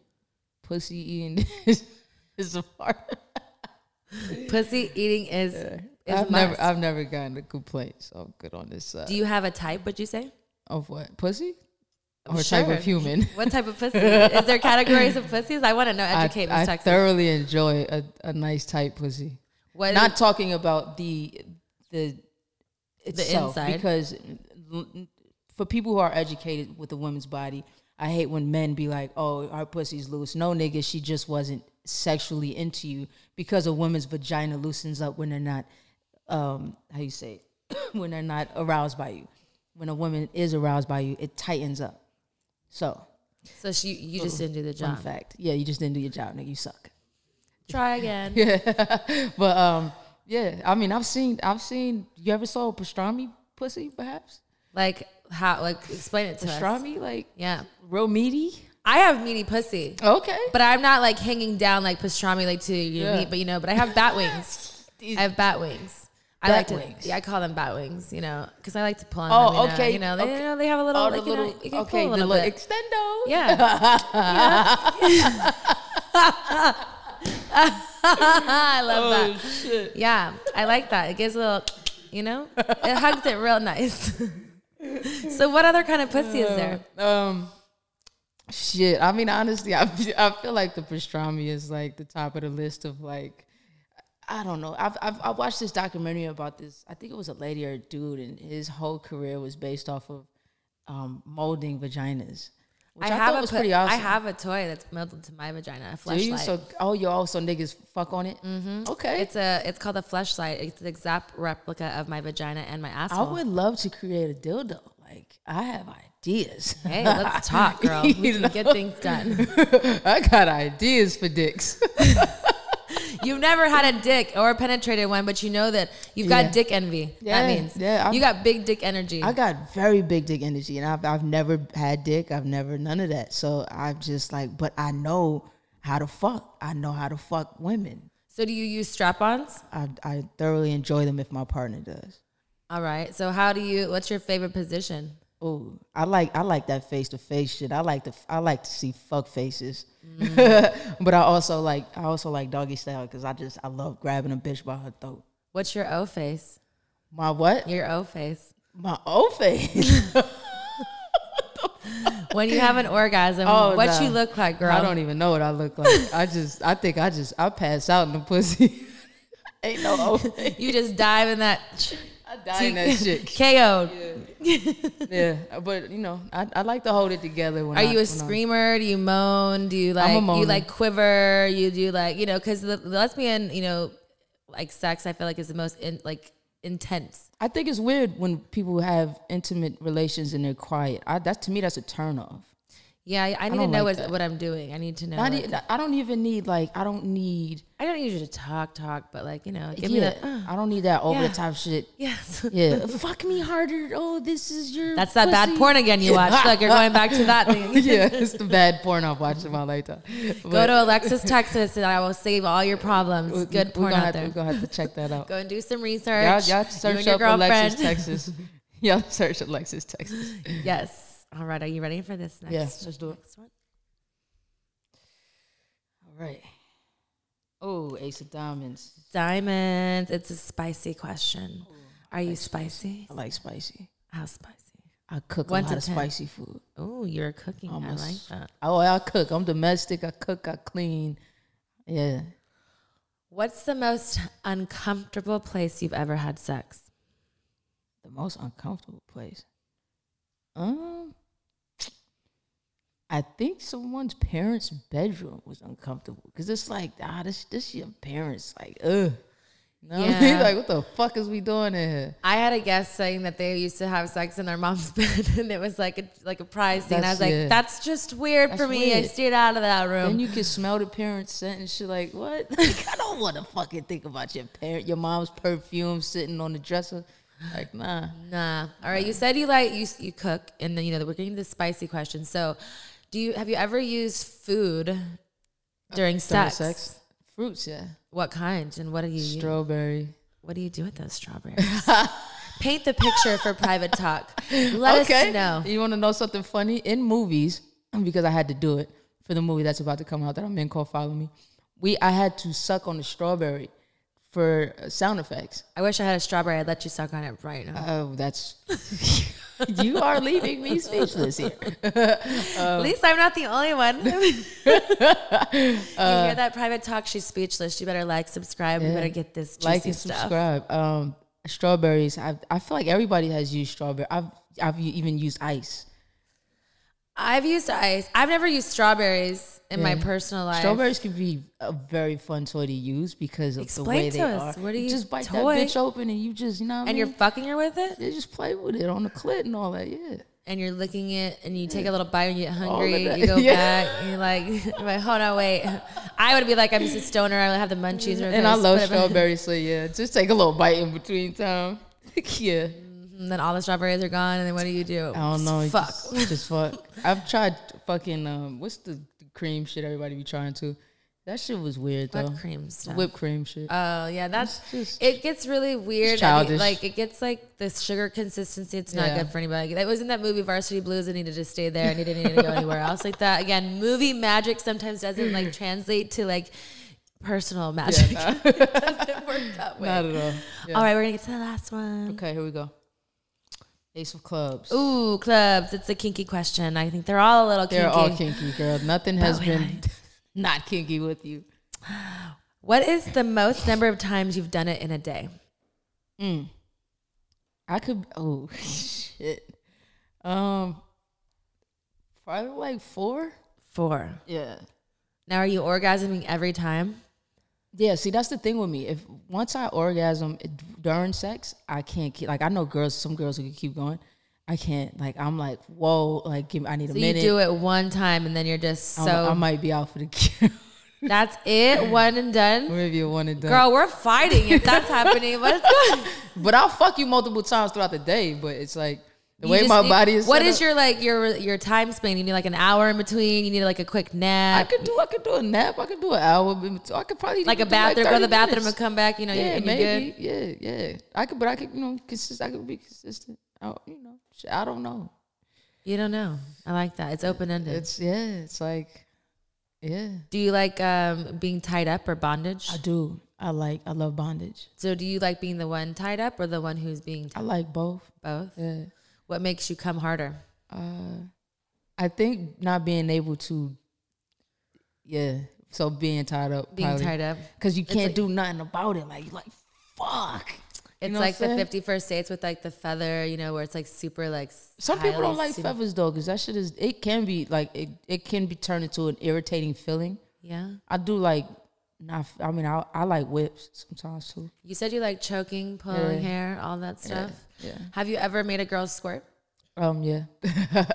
pussy eating is, [LAUGHS] is a part. [LAUGHS] Pussy eating is. is I've must. never I've never gotten a complaint, so I'm good on this side. Do you have a type? Would you say? of what pussy or type of human? [LAUGHS] What type of pussy? is there categories of pussies? I want to know. I, Educate I Texas. thoroughly enjoy a, a nice tight pussy. What Not talking about the the itself, inside. because for people who are educated with the woman's body, I hate when men be like, "Oh, our pussy's loose." No, nigga, she just wasn't sexually into you because a woman's vagina loosens up when they're not, um, how you say, it? [COUGHS] when they're not aroused by you. When a woman is aroused by you, it tightens up. So, so she, you just didn't do the fun job. fact, yeah, you just didn't do your job, nigga. You suck. Try again. yeah, [LAUGHS] But um, yeah, I mean, I've seen, I've seen. You ever saw a pastrami pussy, perhaps? Like how? Like explain it to us. Pastrami, like Yeah, real meaty. I have meaty pussy, oh, Okay, but I'm not like hanging down like pastrami like to your Yeah. meat. But you know, but I have bat wings. [LAUGHS] I have bat wings. I Bat like to, wings. yeah, I call them bat wings. You know, because I like to pull on Oh, them. Know, okay, You know, they, okay. you know, they have a little, Oh, like, the you know, you can okay, pull a little little bit. extendo. Yeah. [LAUGHS] [LAUGHS] I love oh, that. Oh shit. Yeah, I like that. It gives a little, you know, it hugs it real nice. So, what other kind of pussy is there? Um, shit. I mean, honestly, I I feel like the pastrami is like the top of the list of like. I don't know. I've, I've I watched this documentary about this. I think it was a lady or a dude, and his whole career was based off of um, molding vaginas. Which I, have a pretty awesome. I have a toy that's molded to my vagina, a Do you? So, oh, you also niggas fuck on it. Mm-hmm. Okay. It's a it's called a fleshlight. It's the exact replica of my vagina and my asshole. I would love to create a dildo. Like I have ideas. Hey, let's talk, [LAUGHS] girl. We can know? get things done. [LAUGHS] I got ideas for dicks. [LAUGHS] You've never had a dick or penetrated one, but you know that you've got Yeah. dick envy. Yeah, that means yeah, I'm- you got big dick energy. I got very big dick energy, and I've I've never had dick. I've never none of that. So I'm just like, but I know how to fuck. I know how to fuck women. so do you use strap-ons? I I thoroughly enjoy them if my partner does. All right. So how do you? What's your favorite position? Oh, I like I like that face to face shit. I like to I like to see fuck faces, Mm. [LAUGHS] but I also like I also like doggy style because I just I love grabbing a bitch by her throat. What's your O face? My what? Your O face. My O face. [LAUGHS] [LAUGHS] When you have an orgasm, Oh, what you look like, girl? I don't even know what I look like. I just I think I just I pass out in the pussy. Ain't no O face. You just dive in that. I die in that shit. [LAUGHS] KO'd. [LAUGHS] Yeah, but you know I, I like to hold it together. When Are I, you a screamer? Do you moan? Do you like you like quiver? You do like you know because the, the lesbian you know like sex I feel like is the most in, like intense. I think it's weird when people have intimate relations and they're quiet. I, that to me that's a turn off. Yeah, I I need to know like what, what I'm doing. I need to know. E- I don't even need like I don't need I don't need you to talk, talk, but like you know, give me yeah, that. Uh, I don't need that over yeah. the top shit. yes. [LAUGHS] Yeah, [LAUGHS] fuck me harder. Oh, this is your. That's that bad porn again you watched. like you're going back to that [LAUGHS] thing. yeah, it's the bad porn I've watched in my lifetime. Go to Alexis, Texas, and I will save all your problems. Good porn out there. We're gonna have to check that out. Go and do some research. Y'all, y'all You search your up Alexis. Texas. y'all search Alexis, Texas. yes. All right. Are you ready for this next? Yeah, let's do it. next one? All right. Oh, Ace of Diamonds. Diamonds. It's a spicy question. Are you spicy? I like spicy. How spicy? I cook One a lot of 10. spicy food. Oh, you're cooking. Almost. I like that. Oh, I cook. I'm domestic. I cook. I clean. Yeah. What's the most uncomfortable place you've ever had sex? The most uncomfortable place. Um, I think someone's parents' bedroom was uncomfortable because it's like, ah, this this your parents, like, ugh. You know what I mean? [LAUGHS] Like, what the fuck is we doing in here? I had a guest saying that they used to have sex in their mom's [LAUGHS] bed, and it was like a like a prize thing. And I was like, yeah. "That's just weird for That's me." I stayed out of that room. And you can smell the parents' scent and shit. Like, what? [LAUGHS] Like, I don't want to fucking think about your parent, your mom's perfume sitting on the dresser. Like, nah. Nah. All right. You said you like you you cook, and then you know we're getting the spicy question. So, do you have you ever used food during During sex? fruits, yeah. What kind and what do you use? Strawberry. What do you do with those strawberries? [LAUGHS] Paint the picture for private talk. Let us know. You want to know something funny? In movies, because I had to do it for the movie that's about to come out that I'm in called Follow Me. We I had to suck on a strawberry for uh, sound effects. I wish I had a strawberry. I'd let you suck on it right now. Oh, that's [LAUGHS] you are leaving me speechless here. [LAUGHS] At least I'm not the only one. [LAUGHS] you hear that private talk? She's speechless. You better like, subscribe. We better get this juicy like and stuff. subscribe. Um, strawberries. I I feel like everybody has used strawberry. I've I've even used ice. I've used ice. I've never used strawberries in my personal life. Strawberries can be a very fun toy to use because of Explain the way they us. are. What do you- just bite toy? that bitch open and you just you know what I and you're fucking her with it, They just play with it on the clit and all that. Yeah. and you're licking it, and you take a little bite, and you get hungry. You go [LAUGHS] Yeah. back, and you're like, [LAUGHS] like, hold on, wait. I would be like, I'm just a stoner. I would have the munchies. Or And I love [LAUGHS] strawberries, so yeah, just take a little bite in between time. yeah. And then all the strawberries are gone, and then what do you do? I don't know. Fuck. Just, just fuck. I've tried fucking um, what's the, cream shit everybody be trying to? That shit was weird though. What cream stuff? Whipped cream shit. Oh yeah, that's just- it. Gets really weird. It's I mean, childish. like it gets like this sugar consistency. It's not Yeah. good for anybody. That was in that movie Varsity Blues. It needed to stay there, and it didn't need to go anywhere else like that. Again, movie magic sometimes doesn't like translate to like personal magic. Yeah, [LAUGHS] it doesn't work that way. Not at all. Yeah. All right, we're gonna get to the last one. Okay, here we go. Ace of clubs. Ooh, clubs. It's a kinky question. I think they're all a little kinky. They're all kinky, girl. Nothing has been like- [LAUGHS] not kinky with you. What is the most number of times you've done it in a day? Hmm. I could. Oh [LAUGHS] shit. Um, probably like four. Four. Yeah. Now, are you orgasming every time? Yeah, see, that's the thing with me. If once I orgasm during sex, I can't keep. Like I know girls, some girls who can keep going. I can't. Like I'm like, whoa. Like give, I need So a you do it one time and then you're just so. I'm- I might be out for the count. [LAUGHS] that's it, one and done. Maybe one and done. Girl, we're fighting if that's happening. What's [LAUGHS] going? But I'll fuck you multiple times throughout the day. But it's like the You way just my body is. What is your like your your time span? You need like an hour in between. You need like a quick nap. I could do. I could do a nap. I could do an hour. I could probably like a bathroom. go to the bathroom minutes. and come back. You know, Yeah, maybe. good. Yeah, yeah. I could, but I could, you know, consist. I could be consistent. I, you know, I don't know. You don't know. I like that. It's open ended. It's yeah. It's like, yeah. Do you like um, being tied up or bondage? I do. I like. I love bondage. So do you like being the one tied up or the one who's being tied I like both. both? Yeah. What makes you come harder? Uh, I think not being able to. Yeah. So being tied up. Being tied up. because you can't like- do nothing about it. Like you're like, fuck. It's know like the fifty first dates with like the feather, you know, where it's like super like. Some people don't like feathers though, because that shit is. It can be like it. It can be turned into an irritating feeling. Yeah. I do like. Not. I mean, I I like whips sometimes too. You said you like choking, pulling Yeah. hair, all that stuff. Yeah. Have you ever made a girl squirt? Um, yeah. [LAUGHS]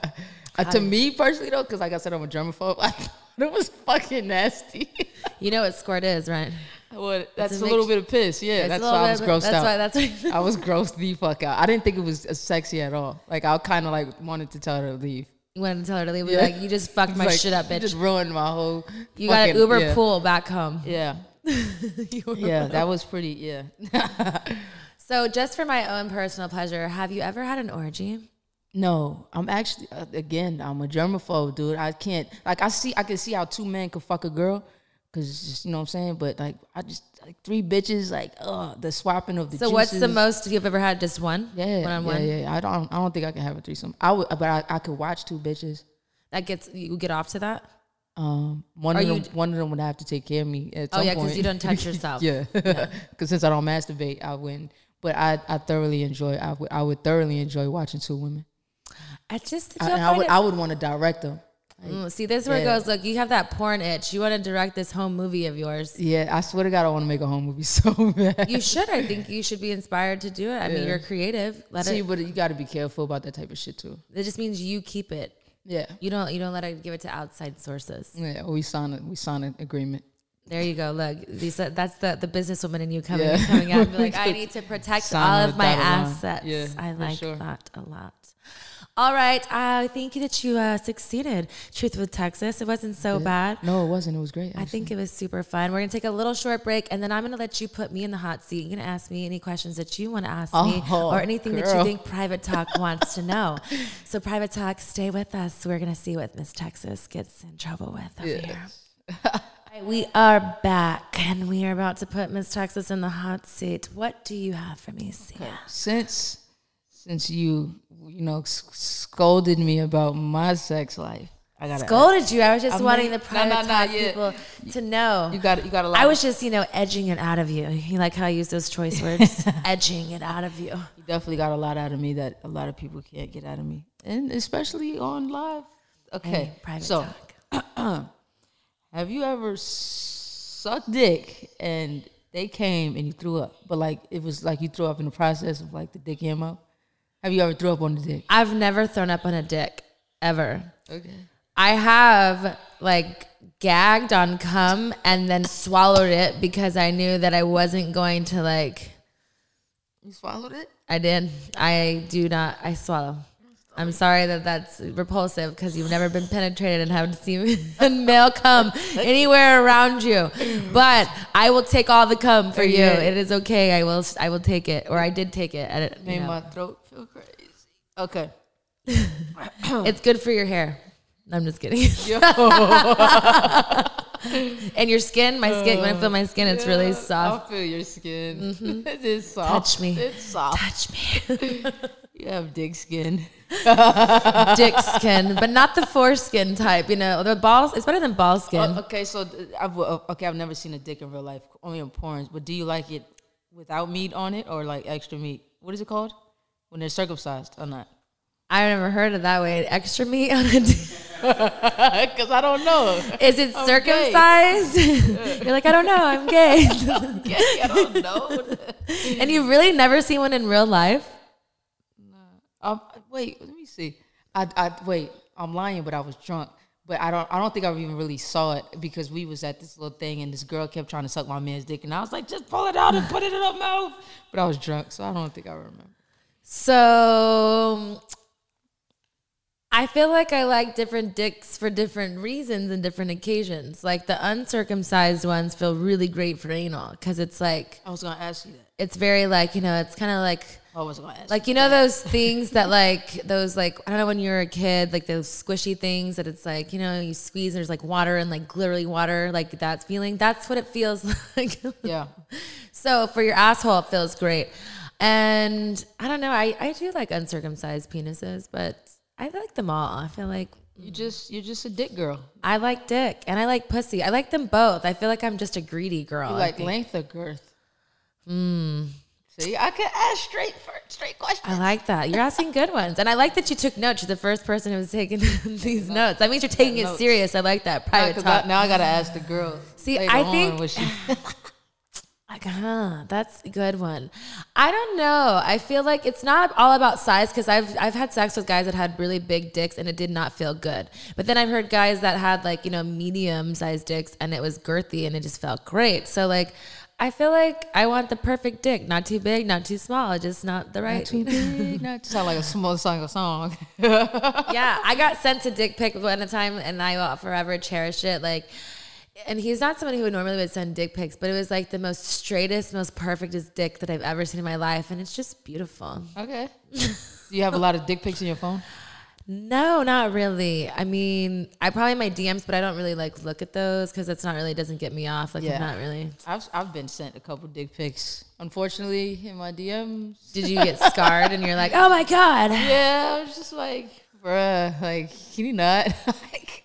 Uh, to me personally, though, because like I said, I'm a germaphobe. [LAUGHS] I thought it was fucking nasty. [LAUGHS] You know what squirt is, right? well, that's a little bit of piss. Yeah, that's why I was grossed that's out. Why, that's why. I was grossed the fuck out. I didn't think it was sexy at all. Like I kind of like wanted to tell her to leave. You wanted to tell her to leave. Yeah. Like you just fucked [LAUGHS] my Like, shit up, You bitch. just ruined my whole. You got an Uber yeah. pool back home. Yeah, [LAUGHS] yeah, that was pretty. Yeah. [LAUGHS] So, just for my own personal pleasure, have you ever had an orgy? No, I'm actually uh, again. I'm a germaphobe, dude. I can't like I see. I can see how two men could fuck a girl, cause just you know what I'm saying. But like I just like three bitches, like uh the swapping of the. So, what's the most you've ever had? Just one? Yeah, one on yeah, one. yeah. I don't. I don't think I can have a threesome. I would, but I, I could watch two bitches. That gets you get off to that. Um, one Are of them, you- one of them would have to take care of me at Oh some yeah, because you don't touch [LAUGHS] yourself. yeah, because [LAUGHS] since I don't masturbate, I wouldn't. But I, I thoroughly enjoy. I would, I would thoroughly enjoy watching two women. I just I, I would, I would want to direct them. Mm, see, this is where it goes. Look, you have that porn itch. You want to direct this home movie of yours. Yeah, I swear to God, I want to make a home movie [LAUGHS] so bad. You should. I think you should be inspired to do it. I mean, you're creative. Let See, it. but you got to be careful about that type of shit too. It just means you keep it. Yeah, You don't. You don't let it give it to outside sources. yeah. We signed, a, we signed an agreement. There you go. Look, Lisa, that's the the businesswoman in you coming Yeah. coming out and be [LAUGHS] like, I need to protect Sign all of my assets. Yeah, I like sure. that a lot. All right, I think that you uh, succeeded. Truth with Texas, it wasn't so bad. No, it wasn't. It was great. I think it was super fun. We're gonna take a little short break, and then I'm gonna let you put me in the hot seat. You're gonna ask me any questions that you want to ask me, Oh, or anything that you think Private Talk wants to know. [LAUGHS] So, Private Talk, stay with us. We're gonna see what Miss Texas gets in trouble with over here. Yes. [LAUGHS] Right, We are back, and we are about to put Miss Texas in the hot seat. What do you have for me, Siya? since since you you know scolded me about my sex life, I got Scolded you. I was just I wanting mean- the private no, no, no, talk yeah. people to know. You got you got a lot. I was just, you know, edging it out of you. You like how I use those choice words? [LAUGHS] edging it out of you. you definitely got a lot out of me that a lot of people can't get out of me, and especially on live. Okay, Hey, private so talk. [CLEARS THROAT] have you ever sucked dick and they came and you threw up, but like it was like you threw up in the process of like the dick came up? Have you ever threw up on a dick? I've never thrown up on a dick ever. Okay. I have like gagged on cum and then swallowed it because I knew that I wasn't going to like. You swallowed it? I did. I do not. I swallow. I'm sorry that that's repulsive because you've never been penetrated and haven't seen [LAUGHS] a male come anywhere around you. But I will take all the cum for you. It is okay. I will. I will take it, or I did take it. I, you Made know. my throat feel crazy. Okay. It's good for your hair. I'm just kidding. [LAUGHS] [LAUGHS] and your skin, my skin. When I feel my skin? It's really soft. I feel your skin. Mm-hmm. it is soft. Touch me. It's soft. Touch me. You have dick skin. [LAUGHS] Dick skin, but not the foreskin type. You know, the balls. It's better than ball skin. Uh, okay, so I've uh, okay, I've never seen a dick in real life, only in porns. But do you like it without meat on it or like extra meat? What is it called when they're circumcised or not? I never heard it that way. Extra meat on a dick. [LAUGHS] Because I don't know. Is it I'm circumcised? [LAUGHS] You're like, I don't know, I'm gay. Okay, I don't know. and you've really never seen one in real life? Wait, let me see. I, I wait. I'm lying, but I was drunk. But I don't. I don't think I even really saw it because we was at this little thing and this girl kept trying to suck my man's dick, and I was like, just pull it out and put it in her mouth. But I was drunk, so I don't think I remember. So I feel like I like different dicks for different reasons and different occasions. Like the uncircumcised ones feel really great for anal because it's like, I was gonna ask you that. it's very like, you know, it's kind of like, I was gonna ask. like you know those things that like those like I don't know when you were a kid like those squishy things that it's like you know you squeeze and there's like water and like glittery water like that feeling that's what it feels [LAUGHS] like yeah. so for your asshole it feels great and I don't know I I do like uncircumcised penises but I like them all I feel like You just you're just a dick girl. I like dick and I like pussy I like them both I feel like I'm just a greedy girl You like length or girth? Hmm. See, I can ask straight for straight questions. I like that. You're asking good ones. And I like that you took notes. You're the first person who's taking [LAUGHS] these notes. That means you're taking it notes. serious. I like that. Now, Private talk. I, now I gotta ask the girl. See, I think- what she- [LAUGHS] [LAUGHS] Like, huh, that's a good one. I don't know. I feel like it's not all about size because I've I've had sex with guys that had really big dicks and it did not feel good. But then I've heard guys that had like you know medium sized dicks and it was girthy and it just felt great. So like. I feel like I want the perfect dick, not too big, not too small, just not the right. Not too big, not sound [LAUGHS] like a small song. A song. [LAUGHS] yeah, I got sent a dick pic one time, and I will forever cherish it. Like, and he's not someone who would normally would send dick pics, but it was like the most straightest, most perfectest dick that I've ever seen in my life, and it's just beautiful. Okay. [LAUGHS] Do you have a lot of dick pics in your phone? No, not really. I mean, I probably my DMs, but I don't really like look at those because it's not really doesn't get me off. Like, Yeah. Not really. I've I've been sent a couple dick pics. Unfortunately, in my DMs. Did you get scarred and you're like, oh my god? [LAUGHS] Yeah, I was just like, bruh, like can you not? [LAUGHS] like,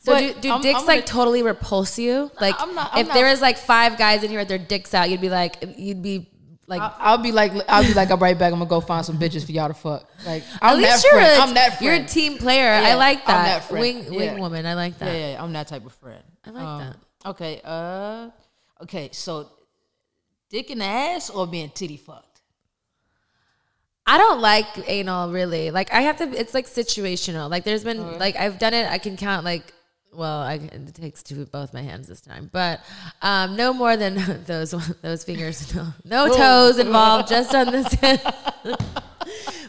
So do, do I'm- dicks I'm like gonna- totally repulse you? Like, I'm not- if there not- was like five guys in here with their dicks out, you'd be like, you'd be like, I'll, I'll be like, I'll be like, I'm right back. I'm gonna go find some bitches for y'all to fuck. Like, I'm at that least you're friend. a, I'm that you're a team player. I Yeah, like I'm that. that friend. Wing Yeah. wing woman. I like that. Yeah, yeah, I'm that type of friend. I like that. Okay, uh, okay, so dick in the ass or being titty fucked? I don't like anal really. Like I have to. It's like situational. Like there's been like I've done it. I can count like. Well, I, it takes two both my hands this time, but um, no more than [LAUGHS] those those fingers. No, no toes involved. Just on this. [LAUGHS]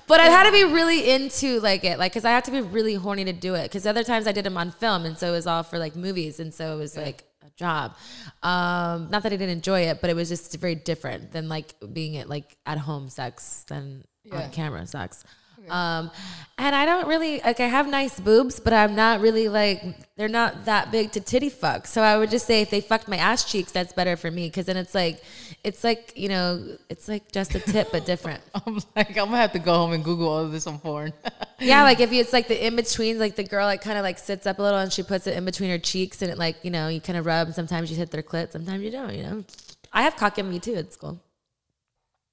But I had to be really into like it, like because I had to be really horny to do it. Because other times I did them on film, and so it was all for like movies, and so it was like a job. Um, not that I didn't enjoy it, but it was just very different than like being at like at home sex than Yeah. on camera sex. Um, and I don't really like I have nice boobs, but I'm not really like they're not that big to titty fuck. So I would just say if they fucked my ass cheeks, that's better for me because then it's like it's like you know it's like just a tip but different. [LAUGHS] I'm like, I'm gonna have to go home and Google all of this on porn. [LAUGHS] Yeah, like if you, it's like the in between, like the girl like kind of like sits up a little and she puts it in between her cheeks and it like you know you kind of rub. Sometimes you hit their clit, sometimes you don't. You know, I have cock envy too at school.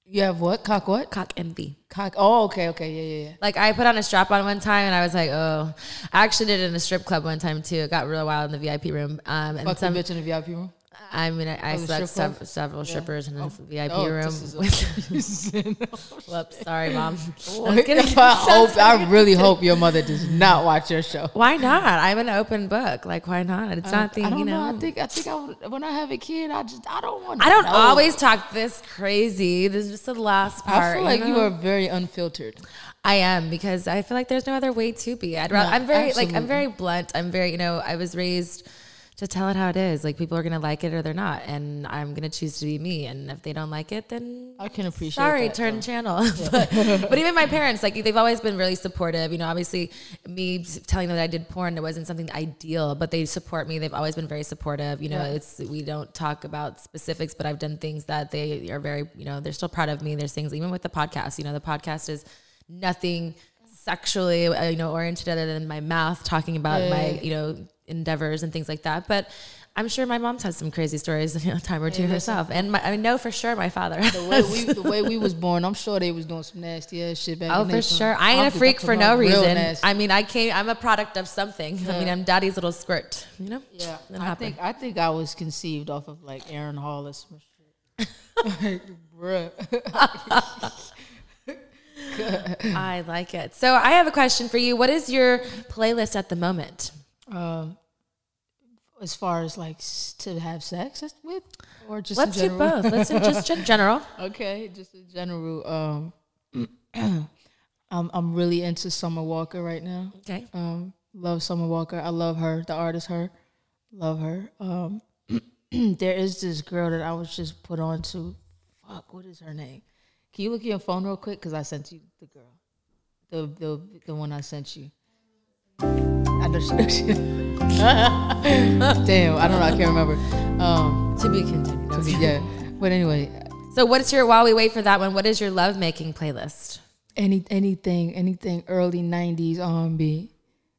You have what? Cock what? Cock envy. Cock. Oh, okay, okay, yeah, yeah, yeah. Like I put on a strap on one time and I was like, oh, I actually did it in a strip club one time too. It got real wild in the VIP room. Um, and Fuck some, the bitch in the VIP room. I mean, I, I Oh, slept sev- several strippers in the VIP Oh, room. Oh, this [LAUGHS] [LAUGHS] oh, Whoops, sorry, mom. [LAUGHS] I hope. I really hope your mother does not watch your show. Why not? I'm an open book. Like, why not? It's not the you know. know. I think. I think I would, when I have a kid, I just I don't want. I don't always talk this crazy. This is just the last part. I feel like you know? are very unfiltered. I am because I feel like there's no other way to be. I'd rather. I'm very like I'm very blunt. I'm very you know I was raised to tell it how it is. Like people are gonna like it or they're not, and I'm gonna choose to be me. And if they don't like it, then I can appreciate. Sorry, that, turn though. channel. [LAUGHS] but, [LAUGHS] but even my parents, like they've always been really supportive. You know, obviously me telling them that I did porn, it wasn't something ideal, but they support me. They've always been very supportive. You know, it's we don't talk about specifics, but I've done things that they are very, you know, they're still proud of me. There's things even with the podcast. You know, the podcast is nothing sexually, uh, you know, oriented other than my mouth talking about Yeah, my, yeah, yeah. you know, endeavors and things like that. But I'm sure my mom's has some crazy stories, you [LAUGHS] know, a time or two herself, and my, I know for sure my father. The way we the way we was [LAUGHS] born, I'm sure they was doing some nasty ass shit back. Oh, for sure. I ain't I'm a freak for no reason. nasty. I mean, I came. I'm a product of something. I mean, I'm daddy's little squirt. You know. yeah, I happened. think I think I was conceived off of like Aaron Hall or some shit. [LAUGHS] like, bruh. I like it. So I have a question for you. What is your playlist at the moment? Um, as far as like to have sex with, or just Let's do both. Let's just in [LAUGHS] general. Okay, just in general. Um, [CLEARS THROAT] I'm I'm really into Summer Walker right now. Okay. Um, love Summer Walker. I love her, the artist. Her, love her. Um, [CLEARS THROAT] there is this girl that I was just put on to. Fuck, what is her name? Can you look at your phone real quick? Cause I sent you the girl, the the the one I sent you. I know she. Damn, I don't know. I can't remember. Um, To be continued. Okay. yeah, but anyway, So what's your while we wait for that one? What is your love making playlist? any anything anything early '90s R&B.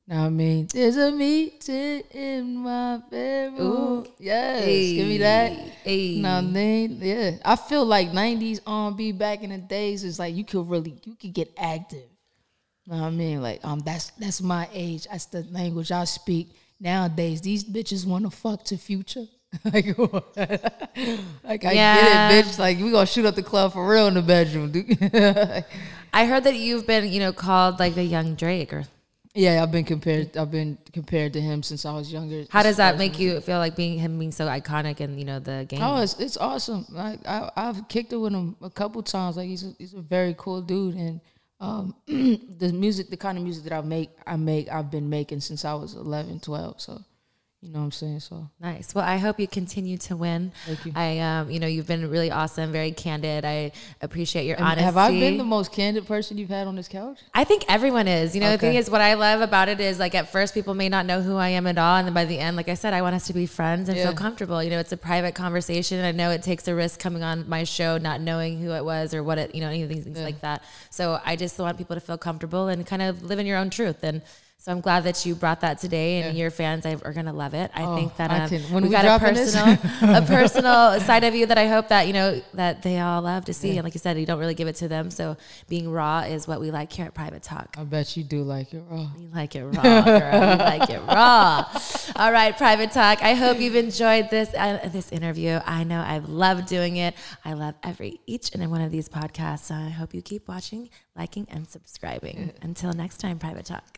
Now I mean, there's a meeting in my bedroom. Ooh. Yes, give me that. Know what I mean? Yeah, I feel like '90s R&B back in the days is like you could really you could get active. Know what I mean? Like um, that's that's my age. That's the language I speak nowadays. These bitches want to fuck to future. [LAUGHS] like, [LAUGHS] like I Yeah. get it, bitch. Like we gonna shoot up the club for real in the bedroom, dude. [LAUGHS] I heard that you've been, you know, called like the young Drake. Or yeah, I've been compared. I've been compared to him since I was younger. how does that make you feel? Like being him being so iconic and you know the game. Oh, it's it's awesome. Like I I've kicked it with him a couple times. Like he's a, he's a very cool dude, and um, [CLEARS THROAT] the music, the kind of music that I make, I make, I've been making since I was 11, 12. So, you know what I'm saying. So Nice. Well, I hope you continue to win. Thank you. I, um, you know, you've been really awesome, very candid. I appreciate your And honesty. have I been the most candid person you've had on this couch? I think everyone is. You know, the thing is, what I love about it is like at first people may not know who I am at all, and then by the end, like I said, I want us to be friends and feel comfortable. You know, it's a private conversation. I know it takes a risk coming on my show, not knowing who it was or what it, you know, anything of these things like that. So I just want people to feel comfortable and kind of live in your own truth. And so I'm glad that you brought that today, and Yeah. your fans are gonna love it. I Oh, think that I um, can- when we we got a personal, a [LAUGHS] personal side of you that I hope that you know that they all love to see. And like you said, you don't really give it to them. So being raw is what we like here at Private Talk. I bet you do like it raw. You like it raw, girl. You like it raw. [LAUGHS] All right, private talk. I hope you've enjoyed this uh, this interview. I know I've loved doing it. I love every each and every one of these podcasts. So I hope you keep watching, liking, and subscribing. Until next time, private talk.